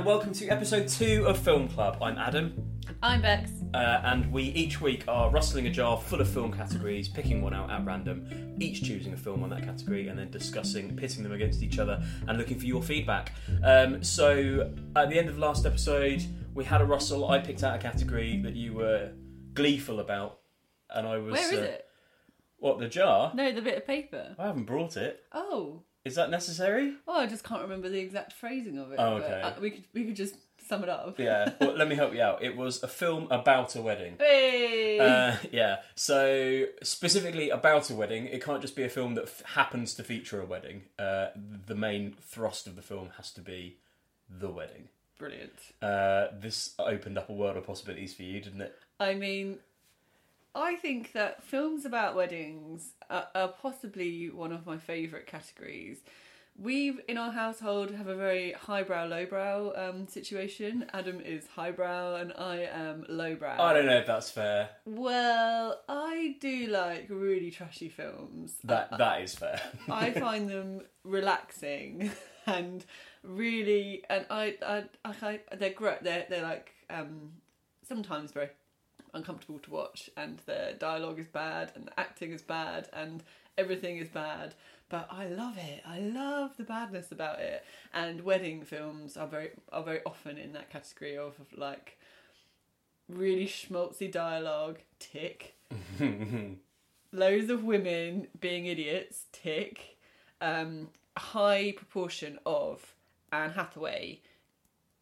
and welcome to episode two of Film Club. I'm Adam, I'm Bex. uh, and we each week are rustling a jar full of film categories, picking one out at random, each choosing a film on that category, and then discussing, pitting them against each other, and looking for your feedback. Um, so, at the end of last episode, we had a rustle. I picked out a category that you were gleeful about, and I was. Where is uh, it? What the jar? No, the bit of paper. I haven't brought it. Oh, Is that necessary? oh, I just can't remember the exact phrasing of it. Oh, okay. uh, we could we could just sum it up. Yeah. well, let me help you out. It was a film about a wedding. Hey. Uh, yeah. So specifically about a wedding, it can't just be a film that f- happens to feature a wedding. Uh, the main thrust of the film has to be the wedding. Brilliant. Uh, this opened up a world of possibilities for you, didn't it? I mean, I think that films about weddings are, are possibly one of my favourite categories. We in our household have a very highbrow, lowbrow um, situation. Adam is highbrow and I am lowbrow. I don't know if that's fair. Well, I do like really trashy films. That that is fair. I find them relaxing and really, and I, I, I they're great. They're they're like um, sometimes very uncomfortable to watch, and the dialogue is bad, and the acting is bad, and everything is bad. But I love it. I love the badness about it. And wedding films are very are very often in that category of, of like really schmaltzy dialogue. Tick loads of women being idiots, tick. Um, high proportion of Anne Hathaway,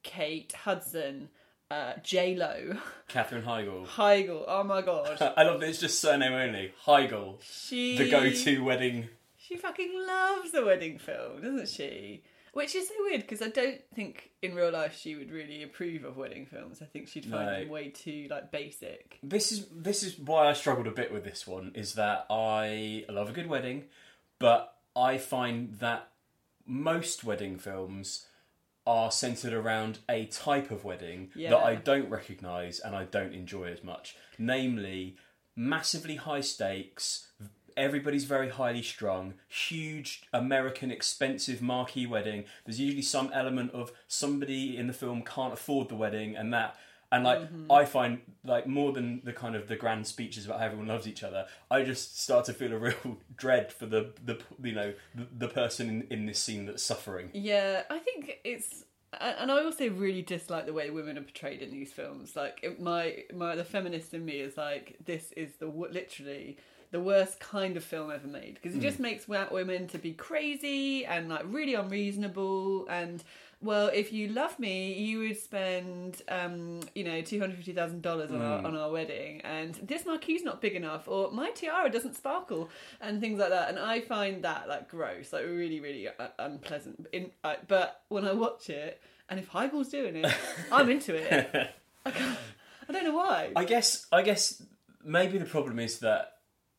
Kate Hudson, uh, J Lo, Katherine Heigl. Heigl. Oh my god, I love that it's just surname only. Heigl, she the go-to wedding. She fucking loves the wedding film, doesn't she? Which is so weird because I don't think in real life she would really approve of wedding films. I think she'd find No. them way too like basic. This is this is why I struggled a bit with this one. Is that I love a good wedding, but I find that most wedding films are centered around a type of wedding Yeah. that I don't recognise and I don't enjoy as much. Namely, massively high stakes. Everybody's very highly strung, huge American expensive marquee wedding. There's usually some element of somebody in the film can't afford the wedding and that and like mm-hmm. I find like more than the kind of the grand speeches about how everyone loves each other, I just start to feel a real dread for the the you know the, the person in, in this scene that's suffering. Yeah, I think it's, and I also really dislike the way women are portrayed in these films. Like my my the feminist in me is like this is the literally the worst kind of film ever made because it mm. just makes women to be crazy and like really unreasonable and. Well, if you love me, you would spend, um, you know, two hundred fifty thousand dollars on our on our wedding, and this marquee's not big enough, or my tiara doesn't sparkle, and things like that. And I find that like gross, like really, really uh, unpleasant. In, uh, but when I watch it, and if Heigl's doing it, I'm into it. I, I don't know why. I guess I guess maybe the problem is that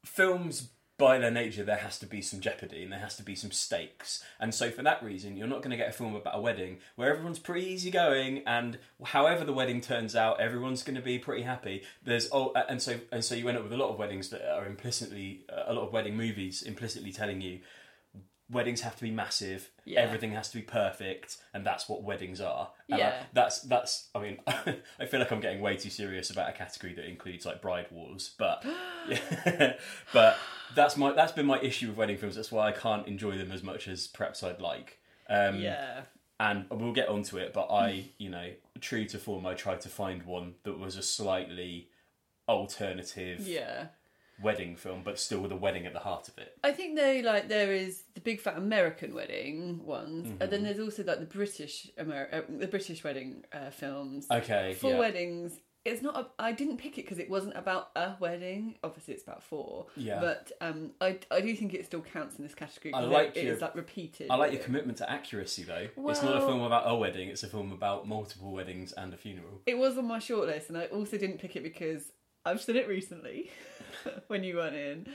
films by their nature there has to be some jeopardy and there has to be some stakes. And so for that reason you're not going to get a film about a wedding where everyone's pretty easygoing and however the wedding turns out everyone's going to be pretty happy. There's oh and so and so you end up with a lot of weddings that are implicitly a lot of wedding movies implicitly telling you weddings have to be massive Yeah. everything has to be perfect and that's what weddings are And I- Yeah. that's that's i mean i feel like i'm getting way too serious about a category that includes like bride wars but yeah, but that's my that's been my issue with wedding films that's why i can't enjoy them as much as perhaps i'd like um yeah, and we'll get onto it but i you know true to form i tried to find one that was a slightly alternative yeah. Wedding film but still with a wedding at the heart of it I think though, like there is the big fat American wedding ones, and Mm-hmm. then there's also like the British Amer- uh, the British wedding uh, films. okay four yeah. weddings it's not a, i didn't pick it because it wasn't about a wedding obviously it's about four Yeah. but um i, I do think it still counts in this category I like it, your- is like repeated I like your commitment to accuracy, though. it's not a film about a wedding; it's a film about multiple weddings and a funeral. it was on my shortlist and i also didn't pick it because i've seen it recently when you weren't in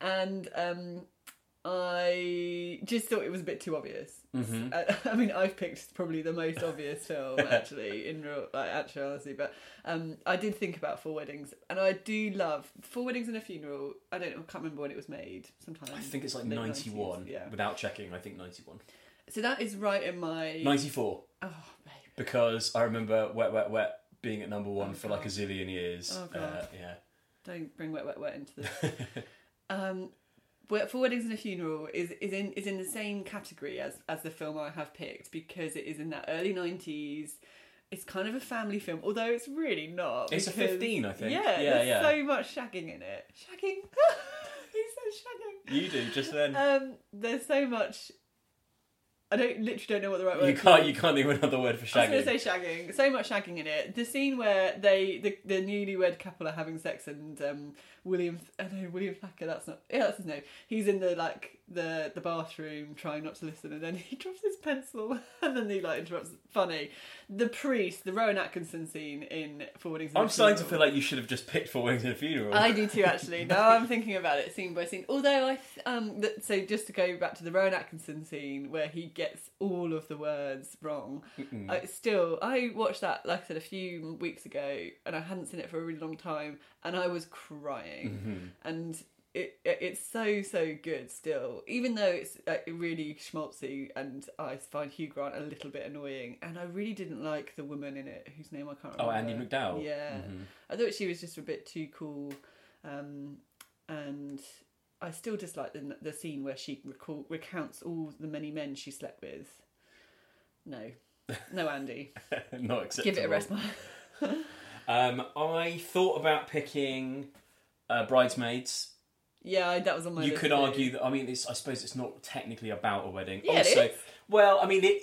and um I just thought it was a bit too obvious. Mm-hmm. Uh, I mean, I've picked probably the most obvious film actually in real like actuality, but um, I did think about Four Weddings, and I do love Four Weddings and a Funeral. I don't, I can't remember when it was made. Sometimes I think it's like 91. Yeah. Without checking, I think 91. So that is right in my 94. oh babe, because I remember Wet Wet Wet being at number one Oh, for like a zillion years. Oh, God. Uh, yeah. Don't bring wet, wet, wet into this. um, Four Weddings and a funeral is is in is in the same category as as the film I have picked because it is in that early nineties. It's kind of a family film, although it's really not. It's a 15, I think. Yeah, Yeah, there's yeah. so much shagging in it. Shagging. he said shagging. You do just then. Um, there's so much. I don't literally don't know what the right word. you is. can't. You can't think of another word for shagging. I was going to say shagging. So much shagging in it. The scene where they, the, the newlywed couple are having sex, and um, William, I know William Thacker. That's not. Yeah, that's his name. He's in the like the the bathroom trying not to listen, and then he drops his pencil, and then he like interrupts. Funny. The priest, the Rowan Atkinson scene in Four Weddings. I'm starting to feel like you should have just picked Four Weddings and a funeral. I do too, actually. Now I'm thinking about it scene by scene. Although I, th- um, th- so just to go back to the Rowan Atkinson scene where he gets all of the words wrong. I still, I watched that, like I said, a few weeks ago, and I hadn't seen it for a really long time, and I was crying, Mm-hmm. and. It, it it's so so good still, even though it's uh, really schmaltzy, and I find Hugh Grant a little bit annoying, and I really didn't like the woman in it whose name I can't Oh, remember. Andie MacDowell. Yeah, Mhm. I thought she was just a bit too cool, um, and I still dislike the the scene where she recall, recounts all the many men she slept with. No, no, Andie, Not acceptable. give it a rest. Um, I thought about picking uh, Bridesmaids. Yeah, that was on my. you list could too. argue that. I mean, it's, I suppose it's not technically about a wedding. Yeah, also, is. well, I mean, it.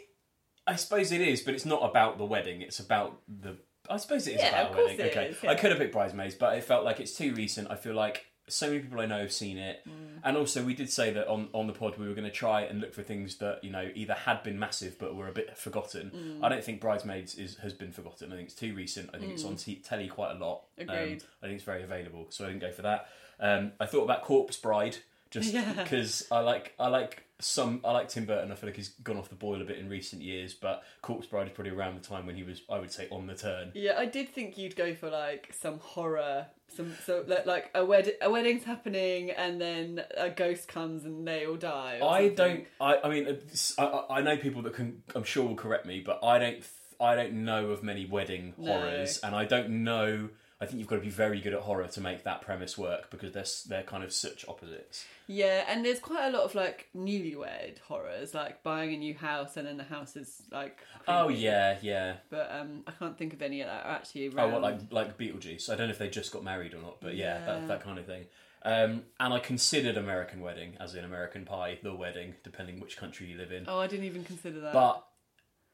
I suppose it is, but it's not about the wedding. It's about the. I suppose it is Yeah, about of a course wedding. it okay, is, I could have picked Bridesmaids, but it felt like it's too recent. I feel like so many people I know have seen it, Mm. and also we did say that on on the pod we were going to try and look for things that you know either had been massive but were a bit forgotten. Mm. I don't think Bridesmaids is has been forgotten. I think it's too recent. I think it's on t- telly quite a lot. Um, Agreed. I think it's very available, so I didn't go for that. Um, I thought about Corpse Bride just Yeah. because I like I like some I like Tim Burton. I feel like he's gone off the boil a bit in recent years, but Corpse Bride is probably around the time when he was I would say on the turn. Yeah, I did think you'd go for like some horror, some so like- a wed a wedding's happening and then a ghost comes and they all die. I don't. I, I mean, I, I know people that can. I'm sure will correct me, but I don't. I don't know of many wedding No. horrors, and I don't know. I think you've got to be very good at horror to make that premise work because they're they're kind of such opposites. Yeah, and there's quite a lot of like newlywed horrors, like buying a new house and then the house is like. Oh yeah, yeah. But um, I can't think of any that are actually Oh, what like like Beetlejuice? I don't know if they just got married or not, but yeah, Yeah. that that kind of thing. Um, and I considered American Wedding, as in American Pie, the wedding, depending which country you live in. Oh, I didn't even consider that. But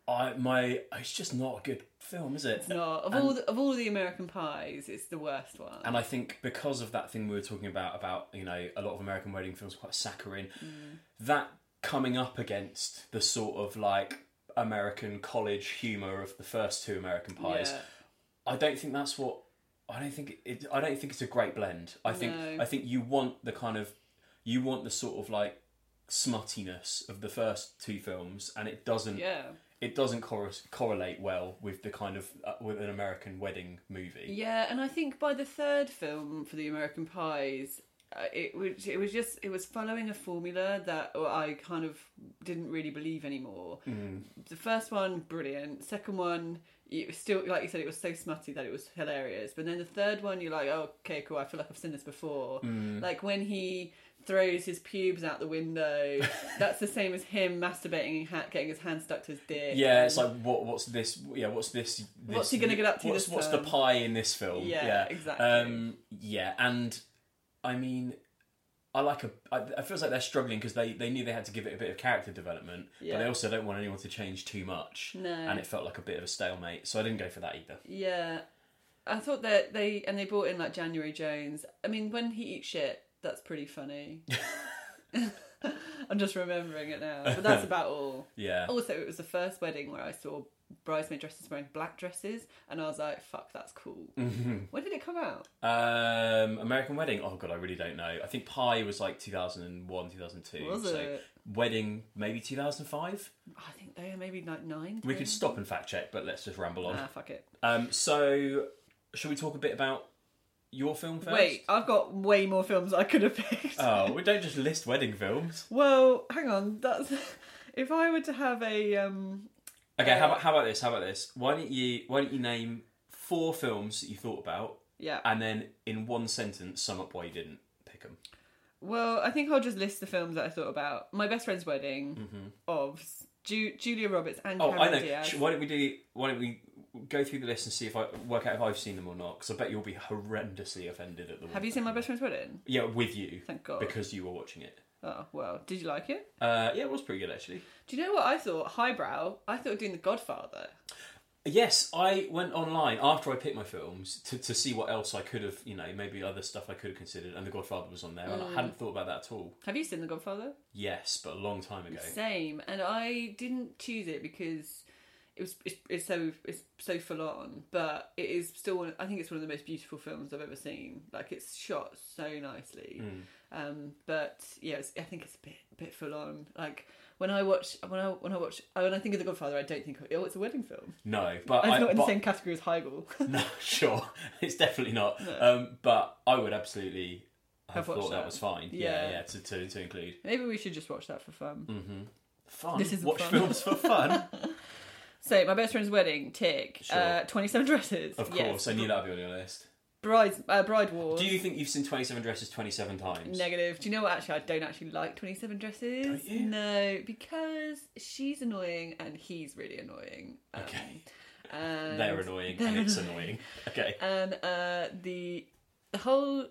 I my it's just not a good film, is it? it's not of and- all the, of all the American pies, it's the worst one. And I think because of that thing we were talking about, about you know a lot of American wedding films are quite saccharine, Mm. that coming up against the sort of like American college humour of the first two American pies, Yeah. I don't think that's what I don't think it. I don't think it's a great blend. I think No. I think you want the kind of you want the sort of like smuttiness of the first two films, and it doesn't Yeah. It doesn't cor- correlate well with the kind of uh, with an American wedding movie. Yeah, and I think by the third film for the American Pies, uh, it was it was just it was following a formula that I kind of didn't really believe anymore. Mm. The first one, brilliant. Second one, it was still like you said, it was so smutty that it was hilarious. But then the third one, you're like, oh, okay, cool. I feel like I've seen this before. Mm. Like when he throws his pubes out the window, that's the same as him masturbating and getting his hand stuck to his dick. Yeah, it's like what? What's this? Yeah, what's this? this What's he gonna get up to What's, this what's the pie in this film? Yeah, exactly. Um, yeah, and I mean, I like a. I, it feels like they're struggling because they they knew they had to give it a bit of character development, Yeah. but they also don't want anyone to change too much. No. and it felt like a bit of a stalemate, so I didn't go for that either. Yeah, I thought that they and they brought in like January Jones. I mean, when he eats shit, that's pretty funny. I'm just remembering it now, but that's about all. Yeah, Also, it was the first wedding where I saw bridesmaid dresses wearing black dresses, and I was like, "Fuck, that's cool." Mm-hmm. When did it come out? um, American Wedding. Oh god, I really don't know. I think Pie was like two thousand and one, two thousand two. Was so it? Wedding maybe two thousand five. I think they are maybe like nine. We could stop and fact check, but let's just ramble on. Ah, fuck it. Um, so, shall we talk a bit about your film first? Wait, I've got way more films I could have picked. Oh, we don't just list wedding films. Well, hang on. That's if I were to have a um Okay, how Uh, about how about this? How about this? Why don't you why don't you name four films that you thought about, Yeah. and then in one sentence sum up why you didn't pick them? Well, I think I'll just list the films that I thought about. My best friend's wedding Mm-hmm. of Ju- Julia Roberts and Oh, Cameron I know. Diaz. Why don't we do? Why don't we go through the list and see if I work out if I've seen them or not? Because I bet you'll be horrendously offended at the. Have you seen my best friend's wedding? Yeah, with you Thank God. because you were watching it. Oh well, did you like it? Uh, yeah, it was pretty good actually. Do you know what I thought? Highbrow. I thought of doing The Godfather. Yes, I went online after I picked my films to, to see what else I could have, you know, maybe other stuff I could have considered, and The Godfather was on there, and. I hadn't thought about that at all. Have you seen The Godfather? Yes, but a long time ago. Same, and I didn't choose it because it was it's, it's so it's so full on, but it is still one, I think it's one of the most beautiful films I've ever seen. Like it's shot so nicely, Mm. um, but yeah, it's, I think it's a bit a bit full on. Like when I watch when I when I watch when I think of The Godfather, I don't think oh it's a wedding film. No, but It's I, not in the same category as Heigl. no, sure, it's definitely not. No. Um, but I would absolutely have, Have thought that. that. was fine. Yeah, Yeah. yeah, to, to, to include. Maybe we should just watch that for fun. Mm-hmm. Fun. This isn't Watch fun. films for fun. So my best friend's wedding, tick. Sure. Uh, Twenty seven dresses. Of Yes. course, I knew that would be on your list. Bride uh, Bride Wars. Do you think you've seen Twenty Seven Dresses twenty seven times? Negative. Do you know what? Actually, I don't actually like Twenty Seven Dresses. No, because she's annoying and he's really annoying. Um, Okay. And They're annoying, they're and it's annoying. Okay. And uh, the the whole.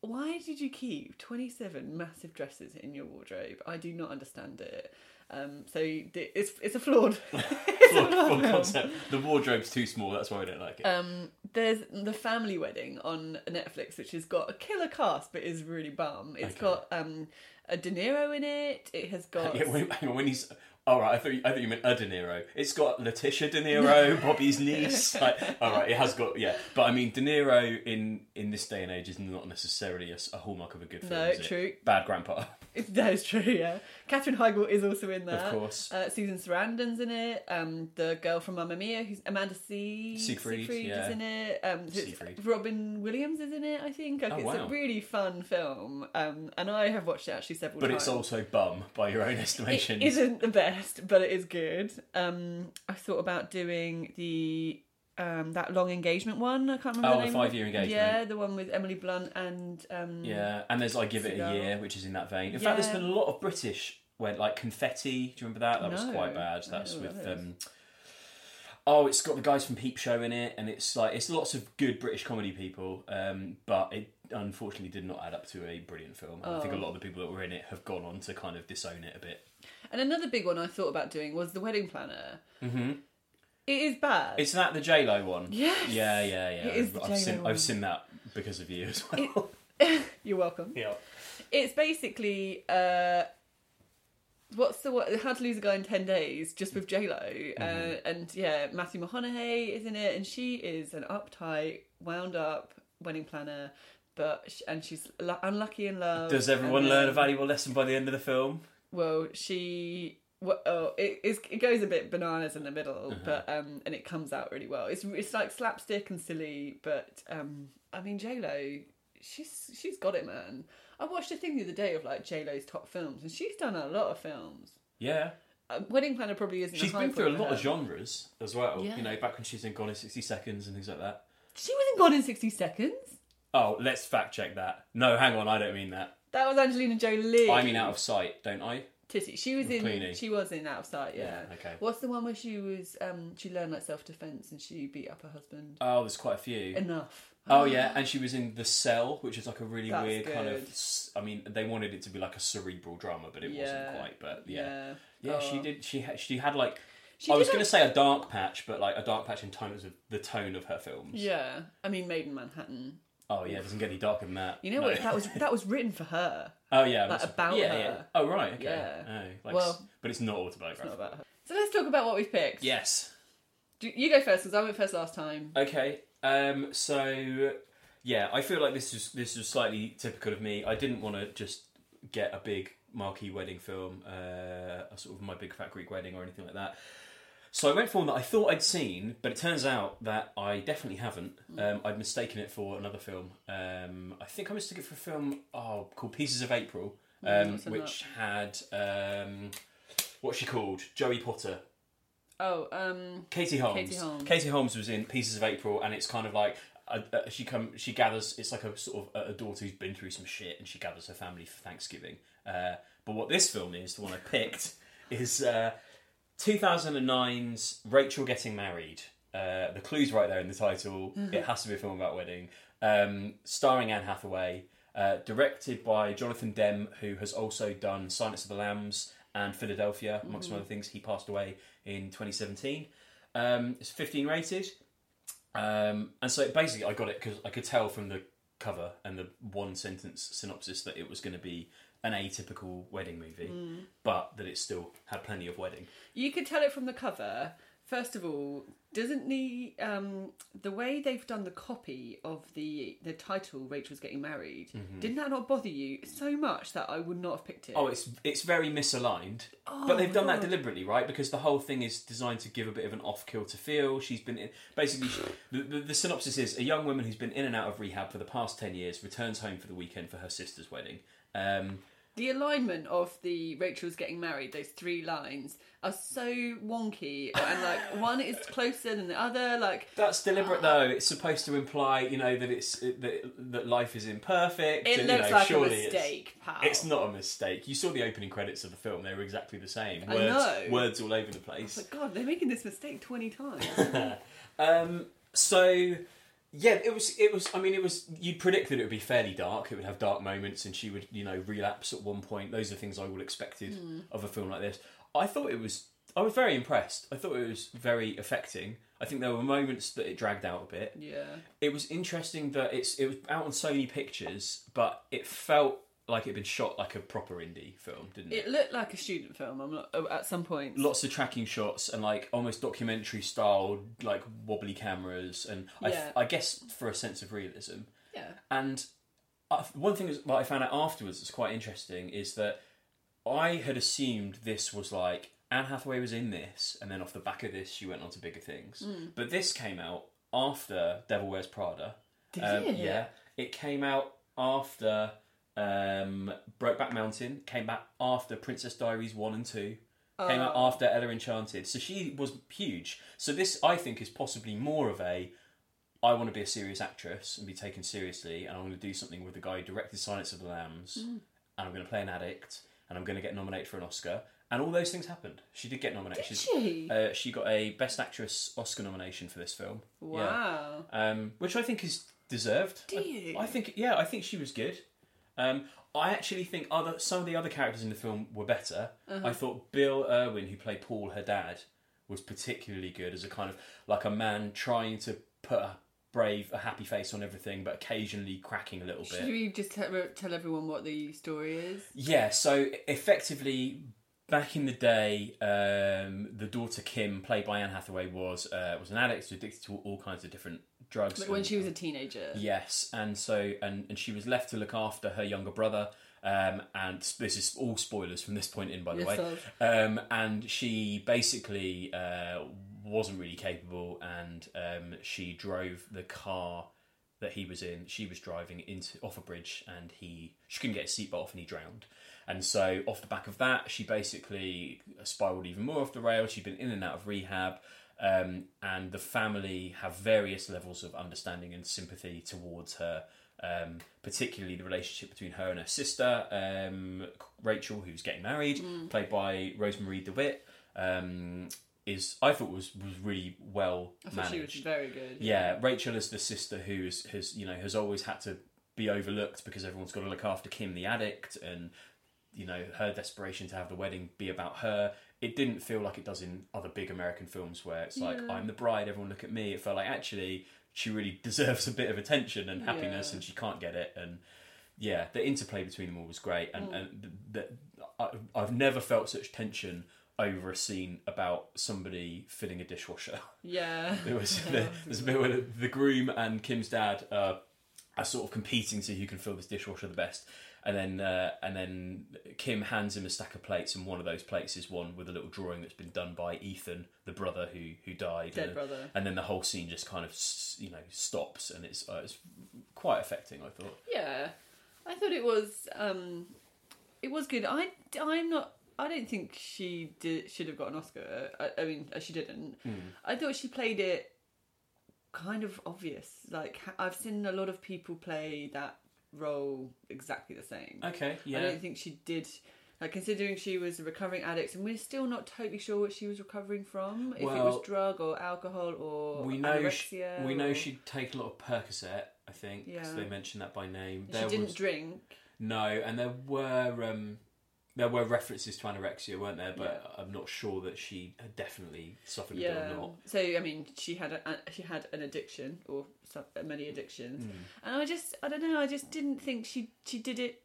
Why did you keep twenty seven massive dresses in your wardrobe? I do not understand it. Um, so it's it's a flawed. it's a Full, flawed film. concept. The wardrobe's too small. That's why I don't like it. Um, there's the family wedding on Netflix, which has got a killer cast, but is really bum. It's Okay. got um a De Niro in it. It has got Yeah, on, when he's all right, I thought you, I thought you meant a De Niro. It's got Letitia De Niro, Bobby's niece. Like, all right, it has got yeah, but I mean De Niro in in this day and age is not necessarily a hallmark of a good film. No, true. Bad grandpa, that is true. Yeah, Katherine Heigl is also in that. of course. Uh, Susan Sarandon's in it. Um, the girl from Mamma Mia, who's Amanda C. Seyfried, is yeah. in it. Um, so Seyfried. Robin Williams is in it. I think. Like, Oh, it's wow. a really fun film. Um, and I have watched it actually several But times. But it's also bum by your own estimation. It isn't the best, but it is good. Um, I thought about doing the um, that long engagement one. I can't remember. Oh, the the name five-year engagement. Yeah, the one with Emily Blunt and um, Yeah, and there's I give it a year, which is in that vein. In fact, there's been a lot of British went like confetti. Do you remember that? That was quite bad. That's with um. Oh, it's got the guys from Peep Show in it, and it's like it's lots of good British comedy people. Um, but it unfortunately did not add up to a brilliant film. And I think a Oh. lot of the people that were in it have gone on to kind of disown it a bit. And another big one I thought about doing was the wedding planner. Mm-hmm. It is bad. Is that the J Lo one? Yes. Yeah, yeah, yeah. It is the I've J.Lo seen one. I've seen that because of you as well. You're welcome. yeah. It's basically uh, what's the what? How to lose a guy in ten days, just with J Lo, Mm-hmm. uh, and yeah, Matthew McConaughey is in it, and she is an uptight, wound up wedding planner, but sh- and she's lu- unlucky in love. Does everyone and learn a then- valuable lesson by the end of the film? Well, she. Well, oh, it, it's, it goes a bit bananas in the middle, Uh-huh. but um, and it comes out really well. It's it's like slapstick and silly, but um, I mean J Lo, she's she's got it, man. I watched a thing the other day of like J Lo's top films, and she's done a lot of films. Yeah. Uh, Wedding Planner probably isn't. She's a been through a lot of genres as well. Yeah. You know, back when she was in Gone in 60 Seconds and things like that. She wasn't gone in sixty seconds. Oh, let's fact check that. No, hang on, I don't mean that. That was Angelina Jolie. I mean out of sight, don't I? Titty. She was in. Cleaning. She was in Out of Sight. Yeah. okay. What's the one where she was? Um, she learned like self defense and she beat up her husband. Oh, there's quite a few. Enough. Oh yeah, and she was in The Cell, which is like a really That's weird kind of. I mean, they wanted it to be like a cerebral drama, but it Yeah. wasn't quite. But yeah, Yeah. yeah, she Oh. did. She had. She had like. She I was going to say a dark patch, but like a dark patch in terms of the tone of her films. Yeah, I mean, Maid in Manhattan. Oh yeah, it doesn't get any darker than that. You know No. what? That was that was written for her. Oh yeah, Like, that's- about yeah, her. yeah. Oh right, okay. Yeah. Oh, like, Well, but it's not autobiographical. not about her. So let's talk about what we've picked. Yes. Do, you go first because I went first last time. Okay. Um. So yeah, I feel like this is this is slightly typical of me. I didn't want to just get a big marquee wedding film, uh, a sort of my big fat Greek wedding or anything like that. So I went for one that I thought I'd seen, but it turns out that I definitely haven't. Um, I'd mistaken it for another film. Um, I think I mistook it for a film oh, called Pieces of April, Mm, um, in which had um, what's she called? Joey Potter. Oh, um, Katie Holmes. Katie Holmes. was in Pieces of April, and it's kind of like uh, uh, she come she gathers. It's like a sort of a daughter who's been through some shit, and she gathers her family for Thanksgiving. Uh, but what this film is, the one I picked, is uh, 2009's Rachel Getting Married. Uh, the clue's right there in the title. It has to be a film about wedding. Um, starring Anne Hathaway, uh, directed by Jonathan Demme, who has also done Silence of the Lambs and Philadelphia, amongst some other things. He passed away in 2017. Um, it's 15 rated. Um, and so basically, I got it because I could tell from the cover and the one sentence synopsis that it was going to be an atypical wedding movie, but that it still had plenty of wedding. you could tell it from the cover. First of all, doesn't the um, the way they've done the copy of the the title "Rachel's Getting Married" didn't that not bother you so much that I would not have picked it? Oh, it's it's very misaligned, Oh, but they've my done that deliberately, right? Because the whole thing is designed to give a bit of an off kilter feel. She's been in, basically she, the, the the synopsis is a young woman who's been in and out of rehab for the past ten years returns home for the weekend for her sister's wedding. Um, The alignment of the Rachel's getting married, those three lines, are so wonky, and like one is closer than the other. Like That's deliberate, though. It's supposed to imply, you know, that it's that, that life is imperfect. it and, you looks know, like a surely it's- mistake, pal. It's, not a mistake. You saw the opening credits of the film; they were exactly the same. I Words, know. words all over the place. But God, they're making this mistake twenty times. Um, so yeah, it was. It was. I mean, it was. You'd predict that it would be fairly dark. It would have dark moments, and she would, you know, relapse at one point. Those are things I would expected hmm. of a film like this. I thought it was. I was very impressed. I thought it was very affecting. I think there were moments that it dragged out a bit. yeah. It was interesting that it's it was out on Sony Pictures, but it felt like it'd been shot like a proper indie film, didn't it? It looked like a student film. I'm not, oh, at some point. Lots of tracking shots and like almost documentary style, like wobbly cameras, and Yeah. I, I guess for a sense of realism. Yeah. And I, one thing that I found out afterwards that's quite interesting is that I had assumed this was like Anne Hathaway was in this, and then off the back of this, she went on to bigger things. But this came out after Devil Wears Prada. Did Um, it? Yeah, it came out after um, Brokeback Mountain. Came back after Princess Diaries one and two. Came out Oh. after Ella Enchanted. So she was huge. So this, I think, is possibly more of a. I want to be a serious actress and be taken seriously, and I'm going to do something with the guy who directed Silence of the Lambs, Hmm. and I'm going to play an addict, and I'm going to get nominated for an Oscar. And all those things happened. She did get nominated. Did she? Uh, she got a Best Actress Oscar nomination for this film. Yeah wow. um, which I think is deserved. Do I, you? I think, yeah, I think she was good. Um, I actually think other some of the other characters in the film were better. Uh-huh. I thought Bill Irwin, who played Paul, her dad, was particularly good as a kind of like a man trying to put a brave, a happy face on everything, but occasionally cracking a little Should bit. Should we just tell, tell everyone what the story is? Yeah, so effectively, back in the day, um, the daughter Kim, played by Anne Hathaway, was uh, was an addict, addicted to all kinds of different drugs. Like when and- she was a teenager. Yes, and so and and she was left to look after her younger brother. Um, and this is all spoilers from this point in, by the Yes, way. Um, and she basically uh, wasn't really capable, and um, she drove the car that he was in. She was driving into off a bridge, and he she couldn't get his seatbelt off, and he drowned. And so, off the back of that, she basically spiraled even more off the rail. She'd been in and out of rehab, um, and the family have various levels of understanding and sympathy towards her. Um, particularly the relationship between her and her sister, um, Rachel, who's getting married, played by Rosemarie DeWitt, um, is I thought was was really well I thought managed. she was very good. Yeah, Rachel is the sister who is, has you know has always had to be overlooked because everyone's got to look after Kim the addict, and you know her desperation to have the wedding be about her. It didn't feel like it does in other big American films where it's like Yeah. I'm the bride, everyone look at me. It felt like actually she really deserves a bit of attention and happiness, Yeah. and she can't get it. And yeah, the interplay between them all was great, and and the, the, I, I've never felt such tension over a scene about somebody filling a dishwasher. Yeah. There was there's a bit where the groom and Kim's dad uh, are sort of competing to who can fill this dishwasher the best, and then uh, and then Kim hands him a stack of plates, and one of those plates is one with a little drawing that's been done by Ethan, the brother who who died. Dead and, brother. And then the whole scene just kind of you know stops, and it's uh, it's quite affecting. I thought. Yeah, I thought it was um, it was good. I I'm not. I don't think she did should have got an Oscar. I, I mean, uh, she didn't. Hmm. I thought she played it kind of obvious. Like I've seen a lot of people play that role exactly the same. Okay, yeah. I don't think she did. Like considering she was a recovering addict, and we're still not totally sure what she was recovering from. If it Well, was drug or alcohol or we know she, anorexia. we know or- she'd take a lot of Percocet, I think, Yeah. they mentioned that by name. She didn't drink. No, and there were um, there were references to anorexia, weren't there? But I'm not sure that she had definitely suffered with it or not. So I mean, she had a, she had an addiction or many addictions, Hmm. and I just I don't know. I just didn't think she she did it.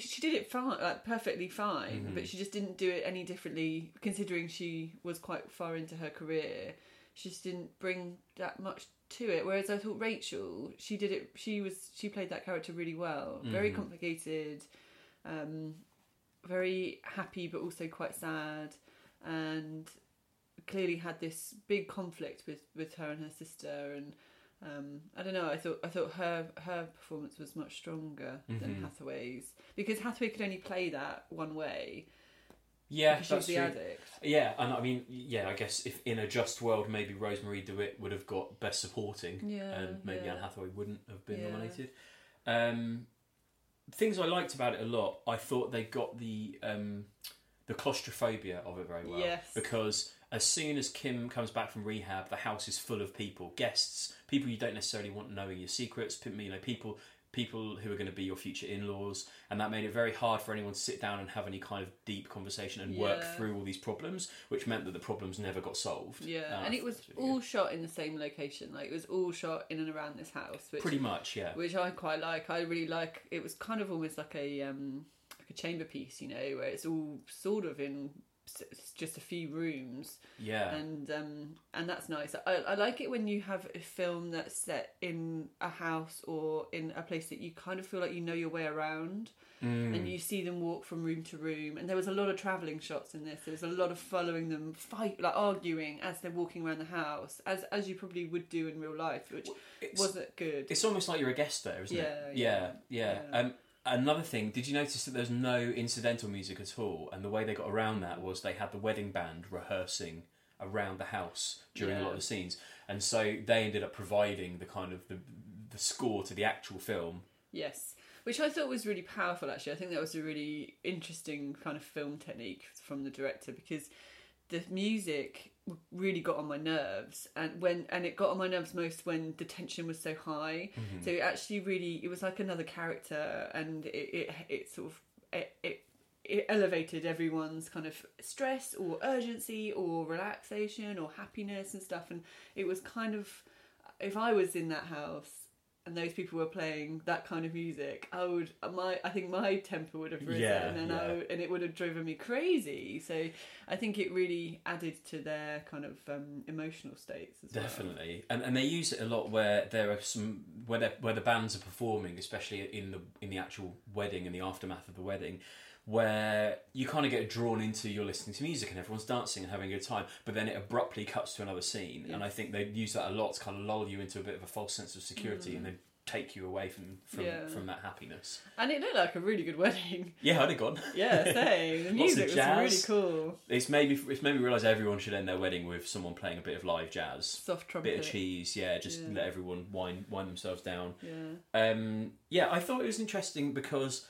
She did it fine, like perfectly fine, Mm-hmm. but she just didn't do it any differently. Considering she was quite far into her career, she just didn't bring that much to it. Whereas I thought Rachel, she did it. She was she played that character really well. Very Mhm. complicated, um, very happy, but also quite sad, and clearly had this big conflict with with her and her sister and um, I don't know. I thought I thought her her performance was much stronger than Mhm. Hathaway's because Hathaway could only play that one way Yeah, that's true. addict. Yeah, and I mean, yeah, I guess if in a just world, maybe Rosemarie DeWitt would have got best supporting, Yeah, and maybe yeah. Anne Hathaway wouldn't have been Yeah. nominated. Um, things I liked about it a lot. I thought they got the um, the claustrophobia of it very well. Yes. Because as soon as Kim comes back from rehab, the house is full of people, guests, people you don't necessarily want knowing your secrets. You know, people people who are going to be your future in-laws and that made it very hard for anyone to sit down and have any kind of deep conversation and work Yeah. through all these problems which meant that the problems never got solved Yeah, Uh, and it was all shot in the same location. Like it was all shot in and around this house, which pretty much yeah which I quite like. I really like. It was kind of almost like a um, like a chamber piece, you know, where it's all sort of in just a few rooms, yeah and um, and that's nice. I, I like it when you have a film that's set in a house or in a place that you kind of feel like you know your way around, Mm. and you see them walk from room to room. And there was a lot of traveling shots in this. There was a lot of following them fight, like arguing as they're walking around the house, as as you probably would do in real life, which it's, wasn't good. it's almost like you're a guest there isn't Yeah, it yeah yeah, yeah. Um, another thing did you notice that there's no incidental music at all? And the way they got around that was they had the wedding band rehearsing around the house during a lot of the scenes. And so they ended up providing the kind of the, the score to the actual film. Yes, which I thought was really powerful. Actually, I think that was a really interesting kind of film technique from the director because the music really got on my nerves, and when and it got on my nerves most when the tension was so high. Mm-hmm. So it actually really it was like another character, and it it, it sort of it, it it elevated everyone's kind of stress or urgency or relaxation or happiness and stuff and it was kind of if i was in that house and those people were playing that kind of music i would my i think my temper would have risen Yeah, and yeah. I, and it would have driven me crazy so i think it really added to their kind of um, emotional states as well. Definitely, and and they use it a lot where there are some where where the bands are performing, especially in the in the actual wedding and the aftermath of the wedding, where you kind of get drawn into you're listening to music and everyone's dancing and having a good time, but then it abruptly cuts to another scene, and I think they use that a lot to kind of lull you into a bit of a false sense of security and then take you away from from, Mm. Yeah. from that happiness. and it looked like a really good wedding Yeah, I'd have gone. yeah same the music was jazz. really cool It's made me it's made me realise everyone should end their wedding with someone playing a bit of live jazz. soft trumpet Bit of cheese, yeah, just Yeah. let everyone wind wind themselves down. yeah Um, yeah, I thought it was interesting because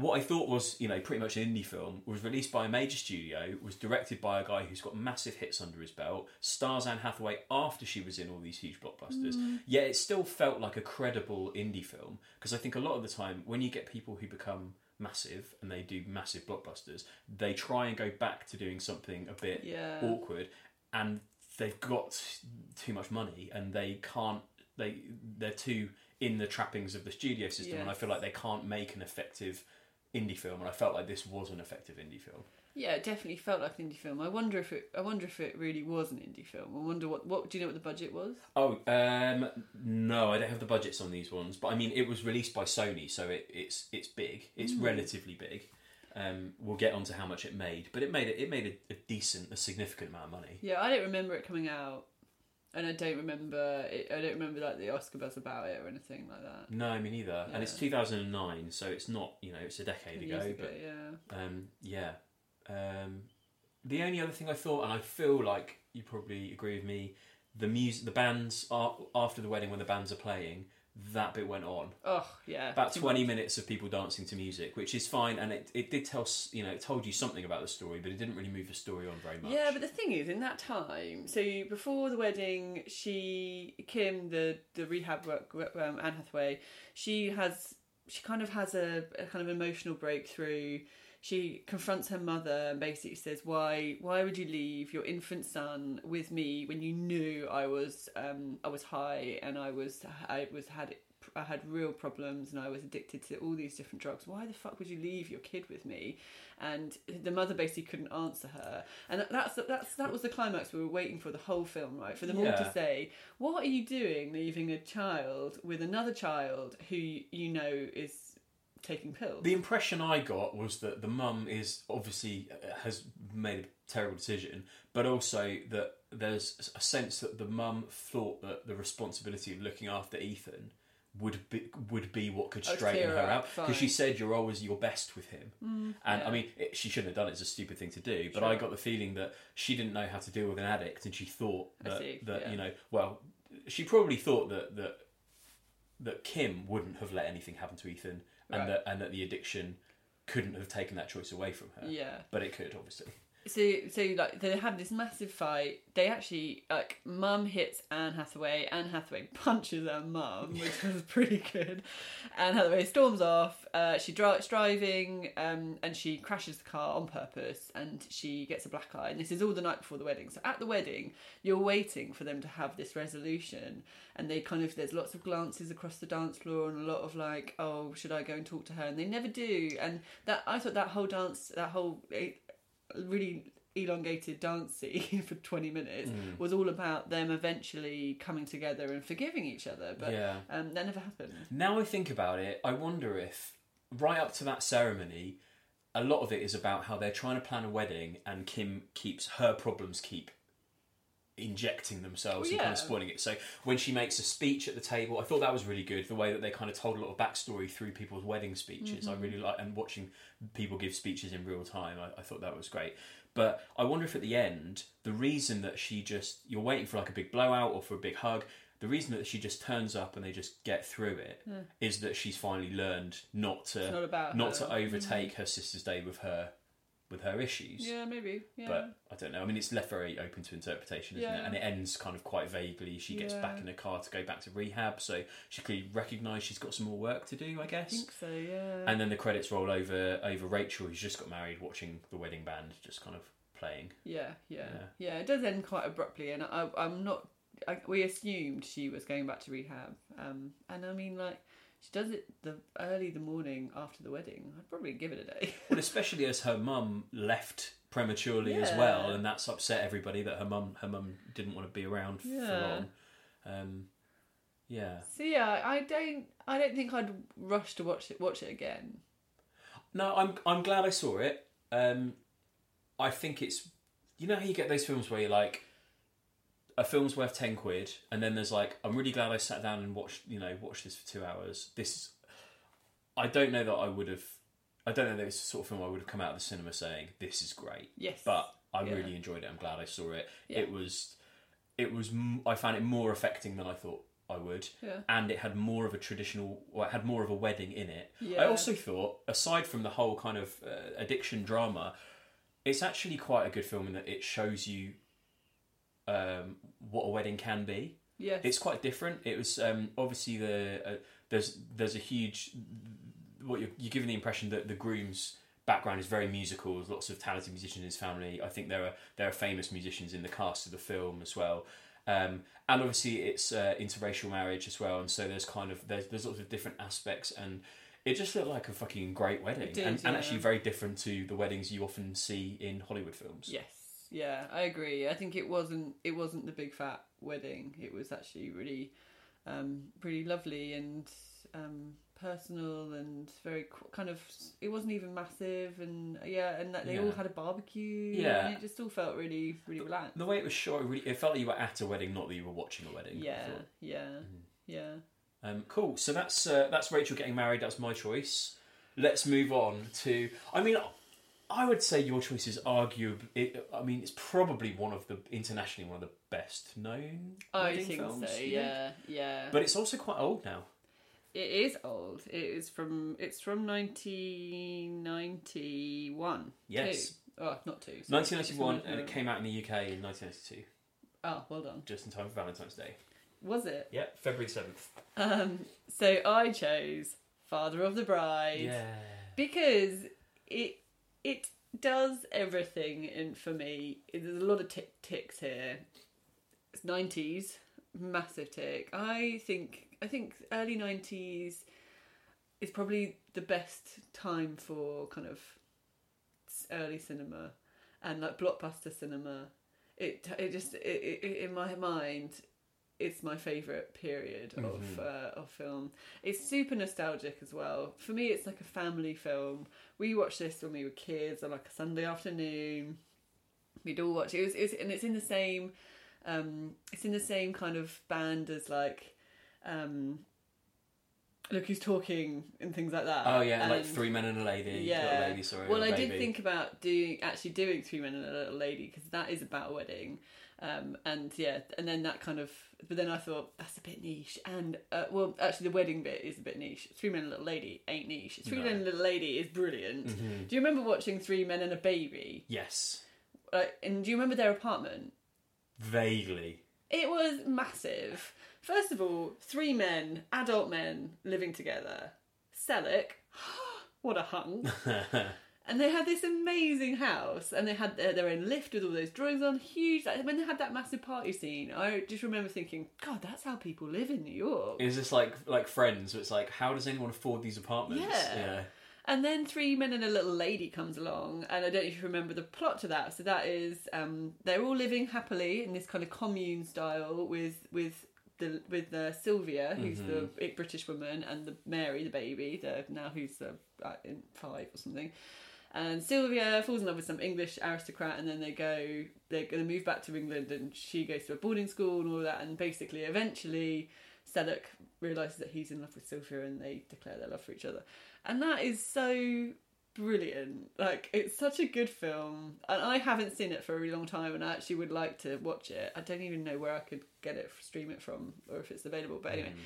what I thought was, you know, pretty much an indie film was released by a major studio, was directed by a guy who's got massive hits under his belt, stars Anne Hathaway after she was in all these huge blockbusters. Mm. Yet it still felt like a credible indie film. Because I think a lot of the time when you get people who become massive and they do massive blockbusters, they try and go back to doing something a bit yeah. awkward and they've got too much money and they can't they they're too in the trappings of the studio system and I feel like they can't make an effective indie film and I felt like this was an effective indie film. Yeah, it definitely felt like an indie film. I wonder if it. I wonder if it really was an indie film. I wonder what. What do you know? What the budget was? Oh, um no, I don't have the budgets on these ones, but I mean it was released by Sony so it, it's it's big. It's relatively big. Um, we'll get onto how much it made, but it made it, it made a, a decent, a significant amount of money. Yeah, I don't remember it coming out and I don't remember. It, I don't remember like the Oscar buzz about it or anything like that. No, me neither. And it's 2009, so it's not you know it's a decade ago, ago, but yeah. Um, yeah. Um, the only other thing I thought, and I feel like you probably agree with me, the music, the bands are after the wedding when the bands are playing. That bit went on Oh yeah. about twenty much. minutes of people dancing to music, which is fine, and it, it did tell you know it told you something about the story, but it didn't really move the story on very much. Yeah, but the thing is, in that time, so before the wedding, she Kim, the the rehab work, um, Anne Hathaway, she has she kind of has a, a kind of emotional breakthrough. She confronts her mother and basically says, "Why why would you leave your infant son with me when you knew I was um, I was high and I was I was had I had real problems and I was addicted to all these different drugs. Why the fuck would you leave your kid with me?" And the mother basically couldn't answer her, and that's that's that was the climax we were waiting for the whole film, right? For them all to say, "What are you doing, leaving a child with another child who you know is taking pills?" The impression I got was that the mum is obviously uh, has made a terrible decision, but also that there's a sense that the mum thought that the responsibility of looking after Ethan would be would be what could straighten her out because she said you're always your best with him, and yeah. I mean it, she shouldn't have done it. It's a stupid thing to do, but Sure. I got the feeling that she didn't know how to deal with an addict, and she thought that see, that yeah. you know well she probably thought that that that Kim wouldn't have let anything happen to Ethan, and Right. that and that the addiction couldn't have taken that choice away from her. yeah. But it could, obviously. So, so like they have this massive fight. They actually like mum hits Anne Hathaway. Anne Hathaway punches her mum, which was pretty good. Anne Hathaway storms off. Uh, she drives driving, um, and she crashes the car on purpose, and she gets a black eye. And this is all the night before the wedding. So at the wedding, you're waiting for them to have this resolution, and they kind of there's lots of glances across the dance floor and a lot of like, oh, should I go and talk to her? And they never do. And that I thought that whole dance, that whole really elongated dance scene for 20 minutes Mm. was all about them eventually coming together and forgiving each other but yeah. um, that never happened Now I think about it, I wonder if right up to that ceremony, a lot of it is about how they're trying to plan a wedding, and Kim keeps her problems keep injecting themselves Well, and kind of spoiling it. So when she makes a speech at the table, I thought that was really good. The way that they kind of told a lot of backstory through people's wedding speeches, I mm-hmm. really like, and watching people give speeches in real time, I, I thought that was great. But I wonder if at the end, the reason that she just you're waiting for like a big blowout or for a big hug, the reason that she just turns up and they just get through it hmm. is that she's finally learned not to not about not to overtake mm-hmm. her sister's day with her with her issues. yeah maybe yeah But I don't know. I mean, it's left very open to interpretation, isn't it? And it ends kind of quite vaguely. She gets Yeah. back in the car to go back to rehab, so she clearly recognised she's got some more work to do, I I guess. think so yeah And then the credits roll over over Rachel, who's just got married, watching the wedding band just kind of playing. yeah, yeah Yeah. yeah it does end quite abruptly and I, I'm not I, we assumed she was going back to rehab um, and I mean like she does it the early the morning after the wedding I'd probably give it a day Well, especially as her mum left prematurely as well, and that's upset everybody that her mum her mum didn't want to be around for long. Um, yeah. so yeah I don't I don't think I'd rush to watch it watch it again No, I'm I'm glad I saw it. Um, I think it's you know how you get those films where you're like a film's worth ten quid, and then there's like I'm really glad I sat down and watched you know watched this for two hours. This I don't know that I would have. I don't know that it's the sort of film I would have come out of the cinema saying this is great, yes but I Yeah. really enjoyed it. I'm glad I saw it. Yeah. It was it was I found it more affecting than I thought I would yeah and it had more of a traditional or it had more of a wedding in it i also thought aside from the whole kind of uh, addiction drama it's actually quite a good film in that it shows you um, what a wedding can be. Yes. It's quite different. It was um, obviously the uh, there's there's a huge what you're, you're given the impression that the groom's background is very musical. There's lots of talented musicians in his family. I think there are there are famous musicians in the cast of the film as well. Um, and obviously it's uh, interracial marriage as well. And so there's kind of there's, there's lots of different aspects and it just looked like a fucking great wedding. Did, and, and actually very different to the weddings you often see in hollywood films. Yes, yeah, I agree. I think it wasn't it wasn't the big fat wedding. It was actually really, um, really lovely and um, personal and very kind of. It wasn't even massive, and yeah, and that they all had a barbecue. Yeah. and it just all felt really, really relaxed. The way it was shot, it, really, it felt like you were at a wedding, not that you were watching a wedding. I Yeah, thought. yeah, Mm-hmm. yeah. Um, cool. So that's uh, that's Rachel getting married. That's my choice. Let's move on to. I mean, I would say your choice is arguably. It, I mean, it's probably one of the internationally one of the best known. I think films, so. you think? Yeah, yeah. But it's also quite old now. It is old. It is from. It's from nineteen ninety one. Yes. Oh, not two. 1991, and it came out in the UK in 1992, Oh, well done. just in time for Valentine's Day. Was it? Yeah, February 7th. Um. So I chose Father of the Bride Yeah. because it it does everything, and for me, there's a lot of tick ticks here. It's nineties, massive tick. I think I think early nineties is probably the best time for kind of early cinema and like blockbuster cinema. It it just it, it, in my mind. It's my favourite period of Mhm. uh, of film. It's super nostalgic as well. For me, it's like a family film. We watched this when we were kids on like a Sunday afternoon. We'd all watch it. It was, it was and it's in the same, um, it's in the same kind of band as like, um, look who's talking and things like that. Oh, yeah, like Three Men and a Lady. yeah. Lady, sorry. Well, I did think about doing actually doing Three Men and a Little Lady because that is about a wedding, um, and yeah, and then that kind of. But then I thought that's a bit niche, and uh, well, actually the wedding bit is a bit niche. Three Men and a Little Lady ain't niche. Three No. Men and a Little Lady is brilliant. Mhm. Do you remember watching Three Men and a Baby? Yes. Like, and do you remember their apartment? Vaguely. It was massive. First of all, three men, adult men, living together. Selleck, what a hunk. And they had this amazing house, and they had their, their own lift with all those drawings on. Huge. Like, when they had that massive party scene, I just remember thinking, God, that's how people live in New York. Is this like like Friends? Where it's like, how does anyone afford these apartments? Yeah. And then Three Men and a Little Lady comes along, and I don't know if you remember the plot to that. So that is, um, they're all living happily in this kind of commune style with with the with uh, Sylvia, who's the big British woman, and the Mary, the baby, the now who's the uh, in five or something. And Sylvia falls in love with some English aristocrat, and then they go, they're going to move back to England, and she goes to a boarding school and all that. And basically, eventually, Selleck realizes that he's in love with Sylvia, and they declare their love for each other. And that is so brilliant. Like, it's such a good film, and I haven't seen it for a really long time, and I actually would like to watch it. I don't even know where I could get it, stream it from, or if it's available. But anyway, mm.